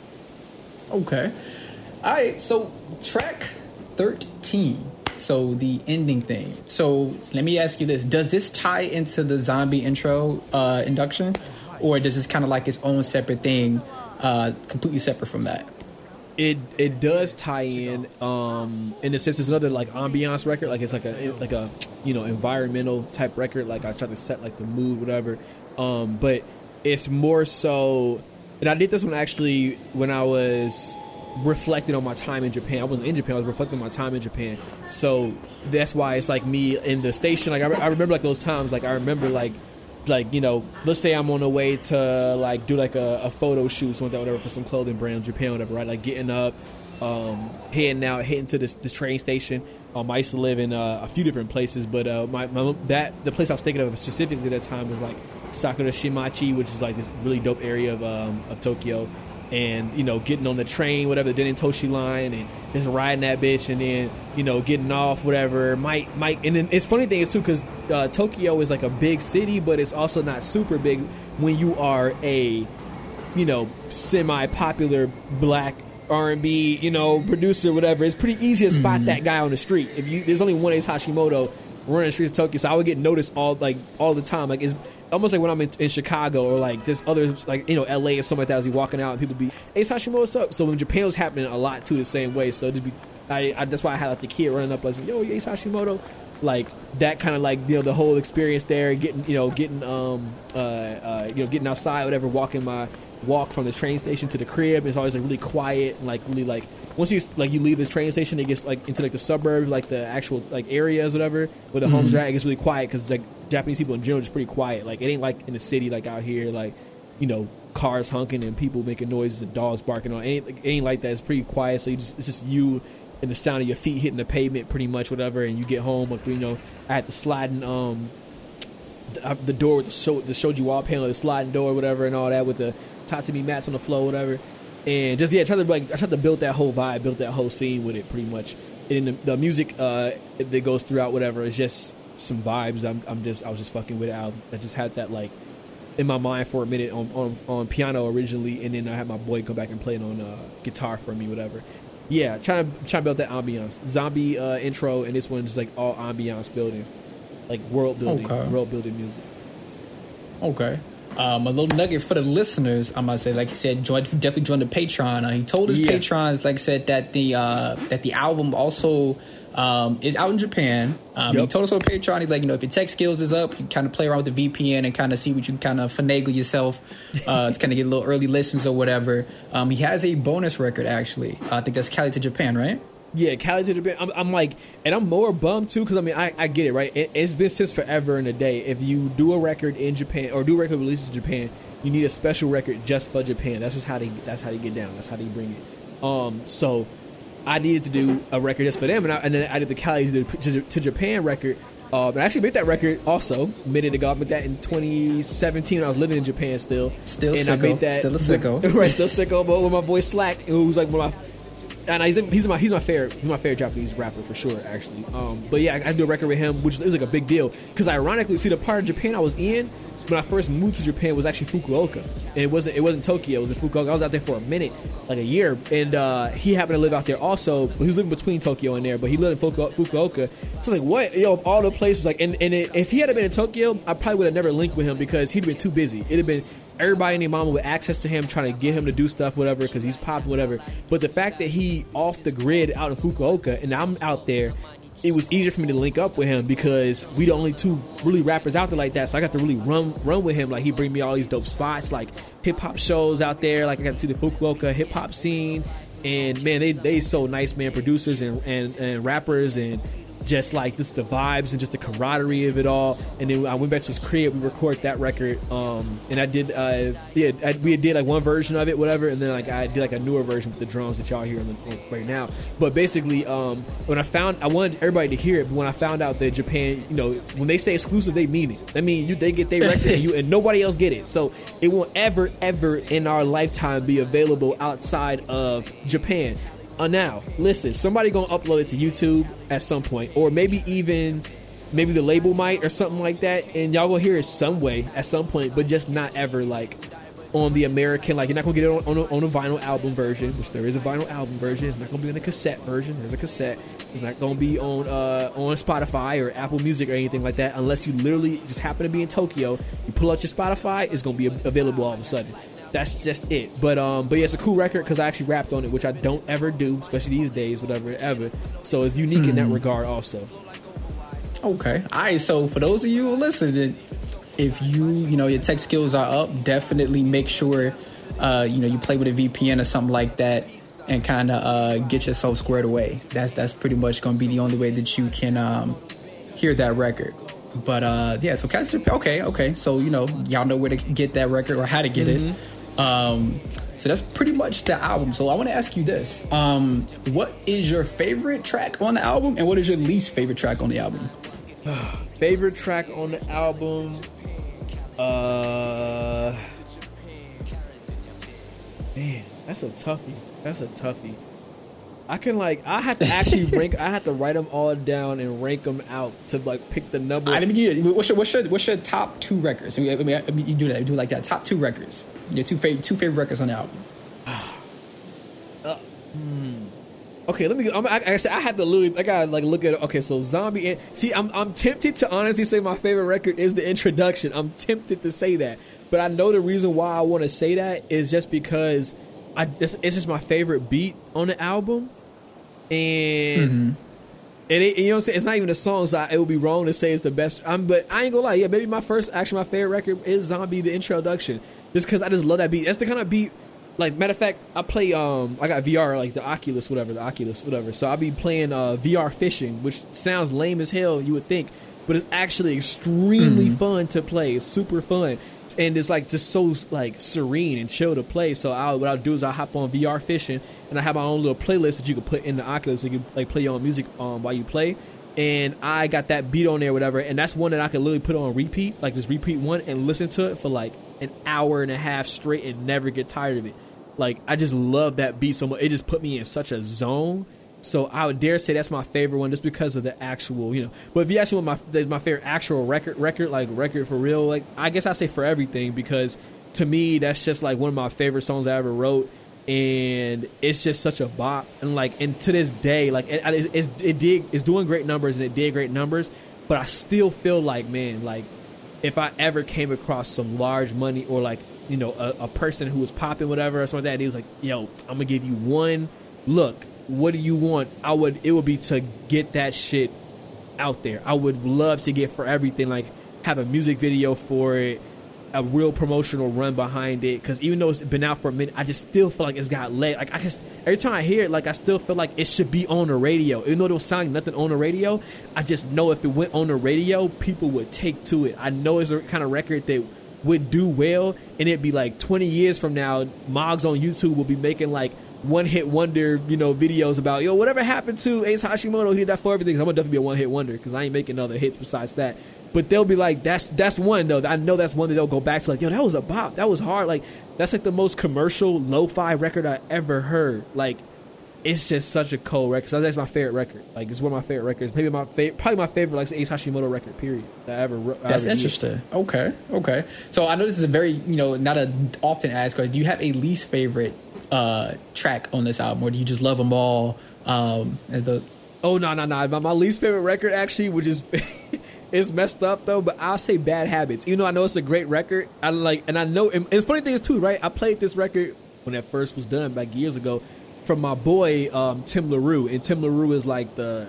Okay. All right. So track thirteen. So the ending thing. So let me ask you this: Does this tie into the zombie intro uh, induction, or does this kind of like its own separate thing, uh, completely separate from that? It it does tie in um in a sense it's another like ambiance record. Like it's like a like a you know environmental type record. Like i try to set like the mood whatever. Um but it's more so and i did this one actually when i was reflecting on my time in japan. I wasn't in japan i was reflecting on my time in japan. So that's why it's like me in the station. Like i, re- I remember like those times. Like i remember like like you know, let's say I'm on the way to like do like a, a photo shoot, something like whatever, for some clothing brand Japan, whatever, right? Like getting up, um, heading out, heading to this this train station. Um, I used to live in uh, a few different places, but uh, my, my that the place I was thinking of specifically at that time was like Sakura Shinmachi, which is like this really dope area of um, of Tokyo. And you know, getting on the train, whatever, the Toshi line, and just riding that bitch, and then you know, getting off, whatever. Might, might, and then it's funny thing is too, because uh, Tokyo is like a big city, but it's also not super big when you are a you know, semi-popular black R&B, you know, producer, whatever. It's pretty easy to spot that guy on the street. If you, there's only one Ace Hashimoto running the streets of Tokyo, so I would get noticed all like all the time. Like, it's almost like when I'm in, in Chicago or like this other like you know LA or something like that. As you walking out and people be Ace Hashimoto, what's up? So when Japan was happening a lot too, the same way. So just be, I, I that's why I had like the kid running up like, yo, Ace Hashimoto, like that kind of like you know the whole experience there, getting you know getting um uh, uh you know getting outside, whatever, walking my walk from the train station to the crib. It's always like really quiet and like really like once you like you leave the train station, it gets like into like the suburb, like the actual like areas, whatever, where the homes are at. It gets really quiet because like Japanese people in general just pretty quiet. Like it ain't like in the city like out here, like you know cars honking and people making noises and dogs barking on. It ain't, it ain't like that. It's pretty quiet. So you just it's just you and the sound of your feet hitting the pavement, pretty much whatever. And you get home, like you know, I had the sliding um the, uh, the door with the show the shoji wall panel, the sliding door, whatever, and all that with the Tatami mats on the floor, whatever. And just yeah, tried to like I tried to build that whole vibe, build that whole scene with it, pretty much. And the, the music uh, that goes throughout, whatever, is just some vibes. I'm, I'm just I was just fucking with it. I, I just had that like in my mind for a minute on, on, on piano originally, and then I had my boy come back and play it on uh, guitar for me, whatever. Yeah, trying to trying to build that ambiance. Zombie uh, intro, and this one's like all ambiance building, like world building, Okay. world building music. Okay. Um, a little nugget for the listeners, I might say, like he said, join, definitely join the Patreon. Uh, he told his Yeah. patrons, like I said, that the uh, that the album also um, is out in Japan. Um, He Yep. told us on Patreon, he's like, you know, if your tech skills is up, you kind of play around with the VPN and kind of see what you can kind of finagle yourself uh, *laughs* to kind of get a little early listens or whatever. Um, he has a bonus record actually. Uh, I think that's Cali to Japan, right? Yeah, Cali to Japan. I'm, I'm like, and I'm more bummed too because I mean, I, I get it, right? It, it's been since forever in a day. If you do a record in Japan or do record releases in Japan, you need a special record just for Japan. That's just how they. That's how they get down. That's how they bring it. Um, so I needed to do a record just for them, and, I, and then I did the Cali to, to, to Japan record. And I actually made that record also a minute ago. I made that in 2017 when I was living in Japan still. Still and I sicko. made that Still a sicko. *laughs* right, still sicko. But with my boy 5lack, who's like one of my and he's he's my he's my favorite he's my favorite Japanese rapper for sure actually. Um, but yeah, I, I do a record with him, which is, is like a big deal because ironically, see the part of Japan I was in when I first moved to Japan was actually Fukuoka, and it wasn't it wasn't Tokyo, it was in Fukuoka. I was out there for a minute, like a year, and uh, he happened to live out there also. But he was living between Tokyo and there, but he lived in Fuku- Fukuoka. So I was like, what? Yo, all the places, like, and and it, if he had been in Tokyo, I probably would have never linked with him because he'd been too busy. It'd have been everybody and their mama with access to him, trying to get him to do stuff, whatever, because he's popping, whatever. But the fact that he off the grid out in Fukuoka and I'm out there, it was easier for me to link up with him because we the only two really rappers out there like that. So I got to really run run with him. Like he bring me all these dope spots, like hip hop shows out there. Like I got to see the Fukuoka hip hop scene. And man, they they so nice, man. Producers and, and, and rappers and just like this the vibes and just the camaraderie of it all. And then i went back to his crib we recorded that record um and i did uh yeah I, we did like one version of it whatever and then like i did like a newer version with the drums that y'all hear right now. But basically um when i found i wanted everybody to hear it but when i found out that japan you know when they say exclusive they mean it. I mean you they get their record and you and nobody else get it. So it won't ever ever in our lifetime be available outside of japan uh, now, listen, somebody gonna upload it to YouTube at some point, or maybe even maybe the label might or something like that, and y'all gonna hear it some way at some point, but just not ever like on the American. Like you're not gonna get it on, on, a, on a vinyl album version, which there is a vinyl album version. It's not gonna be on a cassette version. There's a cassette. It's not gonna be on uh, on Spotify or Apple Music or anything like that, unless you literally just happen to be in Tokyo. You pull out your Spotify, it's gonna be available all of a sudden that's just it. But um, but yeah, it's a cool record because I actually rapped on it, which I don't ever do, especially these days, whatever, ever. So it's unique in that regard, also. Okay. All right. So for those of you who listening, if you you know your tech skills are up, definitely make sure uh, you know you play with a VPN or something like that, and kind of uh, get yourself squared away. That's that's pretty much going to be the only way that you can um, hear that record. But uh, yeah, so catch the okay, okay. So you know y'all know where to get that record or how to get it. Um, so that's pretty much the album. So I want to ask you this: um, What is your favorite track on the album, and what is your least favorite track on the album? *sighs* Favorite track on the album? Uh, man, that's a toughie. That's a toughie. I can like I have to actually *laughs* rank. I have to write them all down and rank them out to like pick the number. I mean, what's your what's your what's your top two records? I mean, I mean, I mean, you do that, you do like that. Top two records. Your two favorite two favorite records on the album. Ah, uh, hmm. Okay, let me. I'm, I, I said I had to literally. I gotta like look at. it. Okay, so zombie. And, see, I'm I'm tempted to honestly say my favorite record is the introduction. I'm tempted to say that, but I know the reason why I want to say that is just because I it's, it's just my favorite beat on the album, and. Mm-hmm. And it, you know what I'm saying? It's not even a song, so I, it would be wrong to say it's the best. Um, but I ain't gonna lie, yeah, maybe my first, actually, my favorite record is Zombie, the introduction, just because I just love that beat. That's the kind of beat. Like matter of fact, I play. Um, I got VR, like the Oculus, whatever, the Oculus, whatever. So I'll be playing uh, VR fishing, which sounds lame as hell, you would think, but it's actually extremely fun to play. It's super fun, and it's like just so like serene and chill to play. So I, what I'll do is I'll hop on VR fishing, and I have my own little playlist that you can put in the Oculus, so you can like play your own music um, while you play. And I got that beat on there, whatever, and that's one that I can literally put on repeat, like just repeat one and listen to it for like an hour and a half straight and never get tired of it. Like I just love that beat so much. It just put me in such a zone. So I would dare say that's my favorite one, just because of the actual, you know. But if you actually want my my favorite actual record, record like record for real, like I guess I say for everything because to me that's just like one of my favorite songs I ever wrote, and it's just such a bop. And like, and to this day, like it, it's, it did it's doing great numbers and it did great numbers, but I still feel like man, like if I ever came across some large money or like you know a, a person who was popping whatever or something like that, and he was like, "Yo, I'm gonna give you one look. What do you want?" I would it would be to get that shit out there. I would love to get for everything like have a music video for it, a real promotional run behind it. Because even though it's been out for a minute, I just still feel like it's got leg. Like I just every time I hear it, like I still feel like it should be on the radio. Even though it don't sound like nothing on the radio, I just know if it went on the radio, people would take to it. I know it's a kind of record that would do well, and it'd be like 20 years from now, Mogs on YouTube will be making like one hit wonder, you know, videos about yo, whatever happened to Ace Hashimoto? He did that for everything. I'm gonna definitely be a one hit wonder because I ain't making other hits besides that. But they'll be like, that's that's one though. I know that's one that they'll go back to like, yo, that was a bop. That was hard. Like that's like the most commercial lo-fi record I ever heard. Like it's just such a cold record. So that's my favorite record. Like it's one of my favorite records. Maybe my favorite, probably my favorite, like Ace Hashimoto record. Period. That I ever. I That's ever did. interesting. Okay, okay. So I know this is a very you know not a often asked question. Do you have a least favorite uh track on this album, or do you just love them all? Um, as the Oh no no no! My, my least favorite record actually, which is *laughs* it's messed up though, but I'll say Bad Habits. Even though I know it's a great record, I like and I know. And it's funny thing is too, right? I played this record when it first was done back years ago from my boy um, Tim Larue, and Tim Larue is like the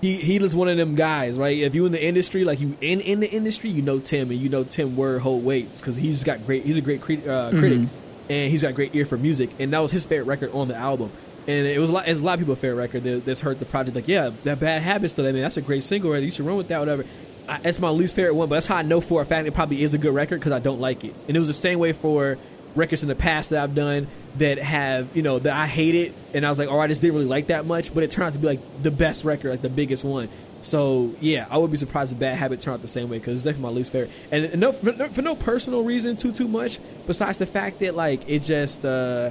he he was one of them guys, right? If you in the industry, like you in in the industry, you know Tim, and you know Tim word hold weights because he's got great. He's a great crit, uh, critic, and he's got great ear for music, and that was his favorite record on the album. And it was a lot. It's a lot of people's favorite record that, that's hurt the project. Like, yeah, that bad habits. Though, I mean, that's a great single. Right? You should run with that. Whatever. I, that's my least favorite one, but that's how I know for a fact it probably is a good record because I don't like it. And it was the same way for records in the past that I've done that have you know that I hated, and I was like, oh, I just didn't really like that much. But it turned out to be like the best record, like the biggest one. So yeah, I would be surprised if Bad Habit turned out the same way because it's definitely my least favorite, and, no, for, no, for no personal reason too too much besides the fact that like it just uh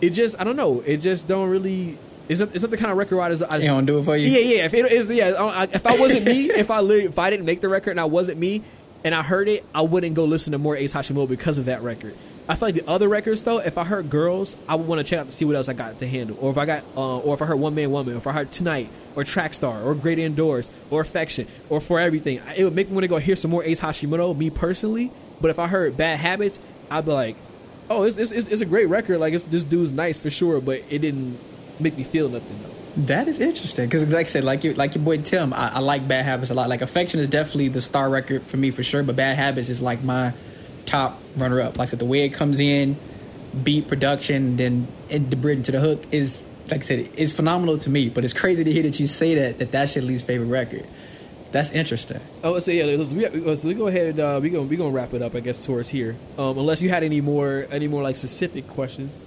it just I don't know it just don't really. It's not, it's not the kind of record I just, I just don't do it for you? Yeah, yeah. If it is, yeah. I- If I wasn't me, *laughs* if I if I didn't make the record and I wasn't me, and I heard it, I wouldn't go listen to more Ace Hashimoto because of that record. I feel like the other records though, if I heard Girls, I would want to check out to see what else I got to handle, or if I got, uh, or if I heard One Man Woman, or if I heard Tonight, or Track Star, or Great Indoors, or Affection, or For Everything, it would make me want to go hear some more Ace Hashimoto, me personally. But if I heard Bad Habits, I'd be like, oh, it's it's, it's, a great record. Like this dude's nice for sure, but it didn't make me feel nothing though. That is interesting because, like I said, like you, like your boy Tim, I, I like Bad Habits a lot. Like Affection is definitely the star record for me for sure, but Bad Habits is like my top runner up. Like I said, the way it comes in, beat production, then and the bridge to the hook is like I said, is phenomenal to me. But it's crazy to hear that you say that that that's your least favorite record. That's interesting. Oh, say yeah. Let's, we, let's, we go ahead. Uh, we gonna we gonna wrap it up. I guess towards here. Um, unless you had any more any more like specific questions.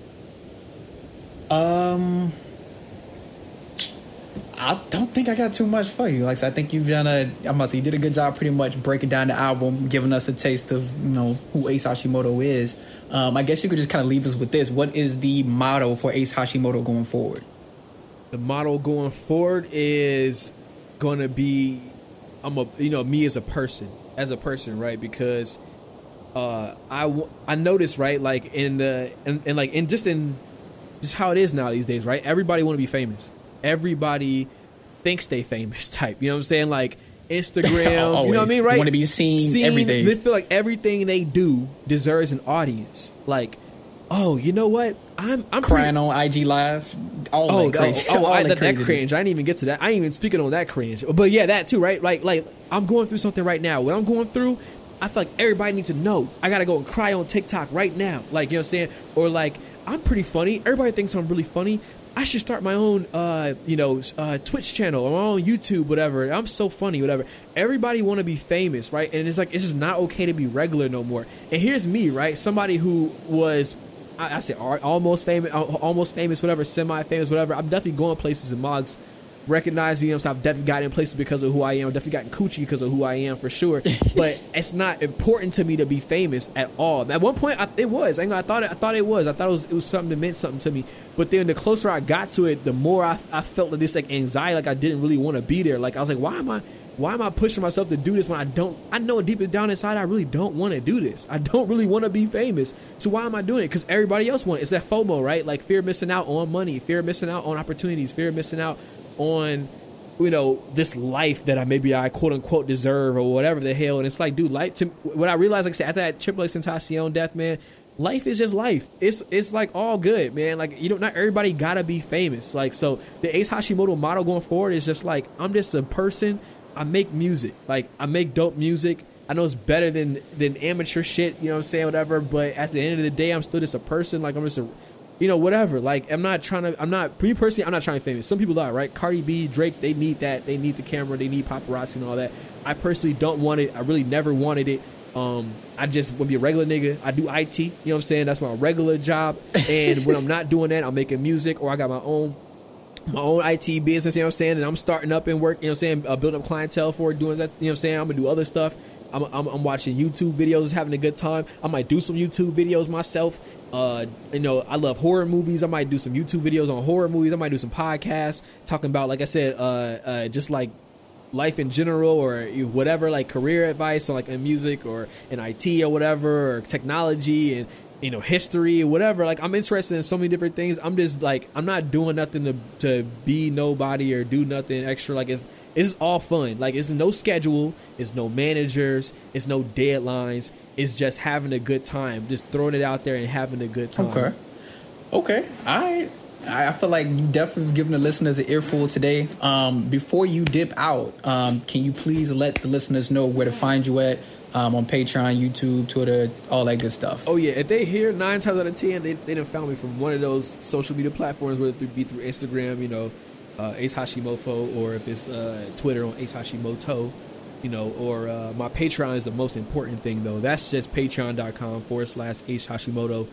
Um, I don't think I got too much for you. Like I said, I think you've done a. I must say, you did a good job, pretty much breaking down the album, giving us a taste of you know who Ace Hashimoto is. Um, I guess you could just kind of leave us with this. What is the motto for Ace Hashimoto going forward? The model going forward is gonna be I'm a you know me as a person as a person right because uh I w- I noticed right like in the and like in just in just how it is now these days right everybody want to be famous everybody thinks they famous *laughs* type. You know what I'm saying? Like Instagram, you know what I mean, right? Want to be seen, everything. They feel like everything they do deserves an audience. Like, oh, you know what? I'm I'm Crying pretty- on IG Live. All Oh, that oh, crazy. oh, oh *laughs* all I, that that, that cringe. I didn't even get to that. I ain't even speaking on that cringe. But yeah, that too, right? Like, like I'm going through something right now. What I'm going through, I feel like everybody needs to know. I gotta go and cry on TikTok right now. Like, you know what I'm saying? Or like, I'm pretty funny. Everybody thinks I'm really funny. I should start my own, uh, you know, uh, Twitch channel or my own YouTube, whatever. I'm so funny, whatever. Everybody want to be famous, right? And it's like it's just not okay to be regular no more. And here's me, right? Somebody who was I, I say almost famous, almost famous, whatever, semi-famous, whatever. I'm definitely going places and mugs, recognizing them. So I've definitely gotten in places because of who I am. I've definitely gotten coochie because of who I am for sure. *laughs* but it's not important to me to be famous at all. At one point, I, it was. I, I thought it. I thought it was. I thought it was. It was something that meant something to me. But then the closer I got to it, the more I, I felt like this like anxiety, like I didn't really want to be there. Like I was like, why am I? Why am I pushing myself to do this when I don't? I know deep down inside, I really don't want to do this. I don't really want to be famous. So why am I doing it? Because everybody else wants. it. It's that FOMO, right? Like fear of missing out on money, fear of missing out on opportunities, fear of missing out on you know this life that I maybe I quote unquote deserve or whatever the hell. And it's like, dude, life. To what I realized, like I said, after that Triple X Tentacion death, man, life is just life. It's it's like all good, man. Like you know, not everybody gotta be famous. Like so, the Ace Hashimoto model going forward is just like I'm just a person. I make music. Like I make dope music. I know it's better than than amateur shit. You know what I'm saying? Whatever. But at the end of the day, I'm still just a person. Like I'm just a you know, whatever. Like, I'm not trying to. I'm not. Me personally, I'm not trying to famous. Some people are, right? Cardi B, Drake, they need that. They need the camera. They need paparazzi and all that. I personally don't want it. I really never wanted it. Um, I just to be a regular nigga. I do IT. You know what I'm saying? That's my regular job. And when I'm not doing that, I'm making music or I got my own my own IT business, you know what I'm saying? And I'm starting up and work, you know what I'm saying? Uh, building up clientele for it, doing that, you know what I'm saying? I'm gonna do other stuff. I'm, I'm, I'm watching YouTube videos, having a good time. I might do some YouTube videos myself. Uh, you know, I love horror movies. I might do some YouTube videos on horror movies. I might do some podcasts talking about, like I said, uh, uh, just like life in general or whatever, like career advice on like in music or in IT or whatever, or technology and you know history or whatever. Like I'm interested in so many different things. I'm just like I'm not doing nothing to to be nobody or do nothing extra. Like it's it's all fun. Like it's no schedule. It's no managers. It's no deadlines. It's just having a good time. Just throwing it out there and having a good time. Okay. Okay. I I feel like you definitely have given the listeners an earful today. Um, before you dip out, um, can you please let the listeners know where to find you at um, on Patreon, YouTube, Twitter, all that good stuff? Oh yeah, if they hear nine times out of ten, they they done found me from one of those social media platforms, whether it be through Instagram, you know, uh, Ace Hashimoto, or if it's uh, Twitter on Ace Hashimoto, you know, or uh, my Patreon is the most important thing though. That's just patreon.com forward slash Ace Hashimoto.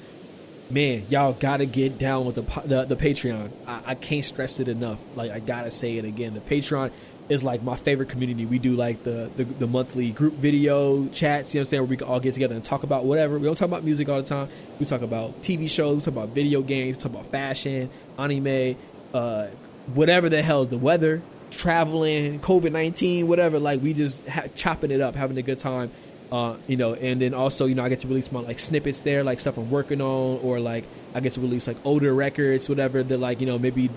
Man, y'all gotta get down with the the, the Patreon. I, I can't stress it enough. Like I gotta say it again. The Patreon is like my favorite community. We do like the, the the monthly group video chats. You know what I'm saying? Where we can all get together and talk about whatever. We don't talk about music all the time. We talk about TV shows. We talk about video games. We talk about fashion, anime, uh, whatever the hell is the weather, traveling, COVID nineteen, whatever. Like we just ha- chopping it up, having a good time. Uh, you know, and then also, you know, I get to release my like snippets there, like stuff I'm working on, or like I get to release like older records, whatever. That like, you know, maybe,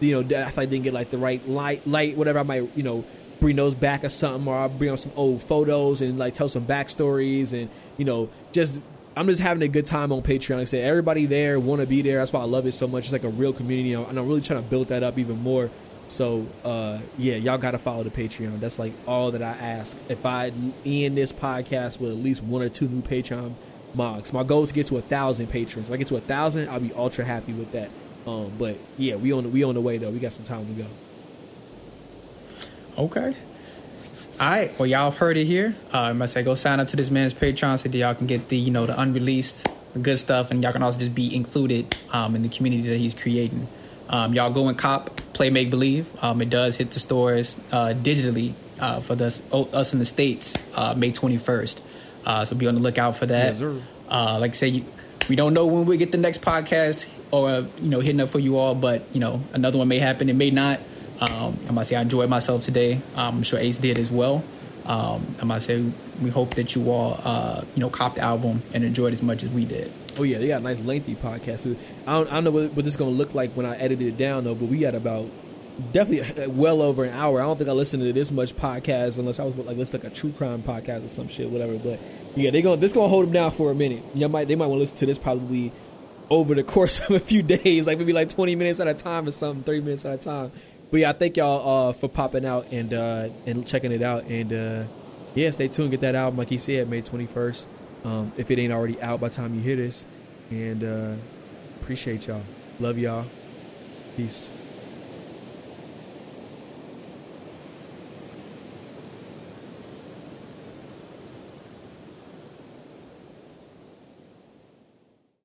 you know, if I didn't get like the right light, light, whatever, I might, you know, bring those back or something, or I'll bring up some old photos and like tell some backstories, and you know, just I'm just having a good time on Patreon. Like I said, everybody there want to be there. That's why I love it so much. It's like a real community, and I'm really trying to build that up even more. So uh, yeah, y'all gotta follow the Patreon. That's like all that I ask. If I end this podcast with at least one or two new Patreon mugs, my goal is to get to a thousand patrons. If I get to a thousand, I'll be ultra happy with that. Um, but yeah, we on we on the way though. We got some time to go. Okay. All right. Well, y'all heard it here. Uh, I must say, go sign up to this man's Patreon so that y'all can get the, you know, the unreleased, the good stuff, and y'all can also just be included um, in the community that he's creating. Um, y'all go and cop, play make believe. Um, it does hit the stores uh, digitally uh, for the, us in the states uh, May twenty first. Uh, so be on the lookout for that. Yes. Uh, like I say, you, we don't know when we get the next podcast or you know hitting up for you all, but you know another one may happen. It may not. Um, I might say I enjoyed myself today. Um, I'm sure Ace did as well. Um, I might say we hope that you all uh, you know cop the album and enjoyed as much as we did. Oh yeah, they got a nice lengthy podcast. I don't, I don't know what, what this is gonna look like when I edited it down though, but we got about definitely uh, well over an hour. I don't think I listened to this much podcast unless I was like listen like a true crime podcast or some shit, whatever. But yeah, they going this gonna hold them down for a minute. You might they might want to listen to this probably over the course *laughs* of a few days, like maybe like twenty minutes at a time or something, thirty minutes at a time. But yeah, thank y'all uh, for popping out and uh, and checking it out. And uh, yeah, stay tuned. Get that album, like he said, May twenty first. Um, if it ain't already out by the time you hear this, and uh, appreciate y'all. Love y'all. Peace.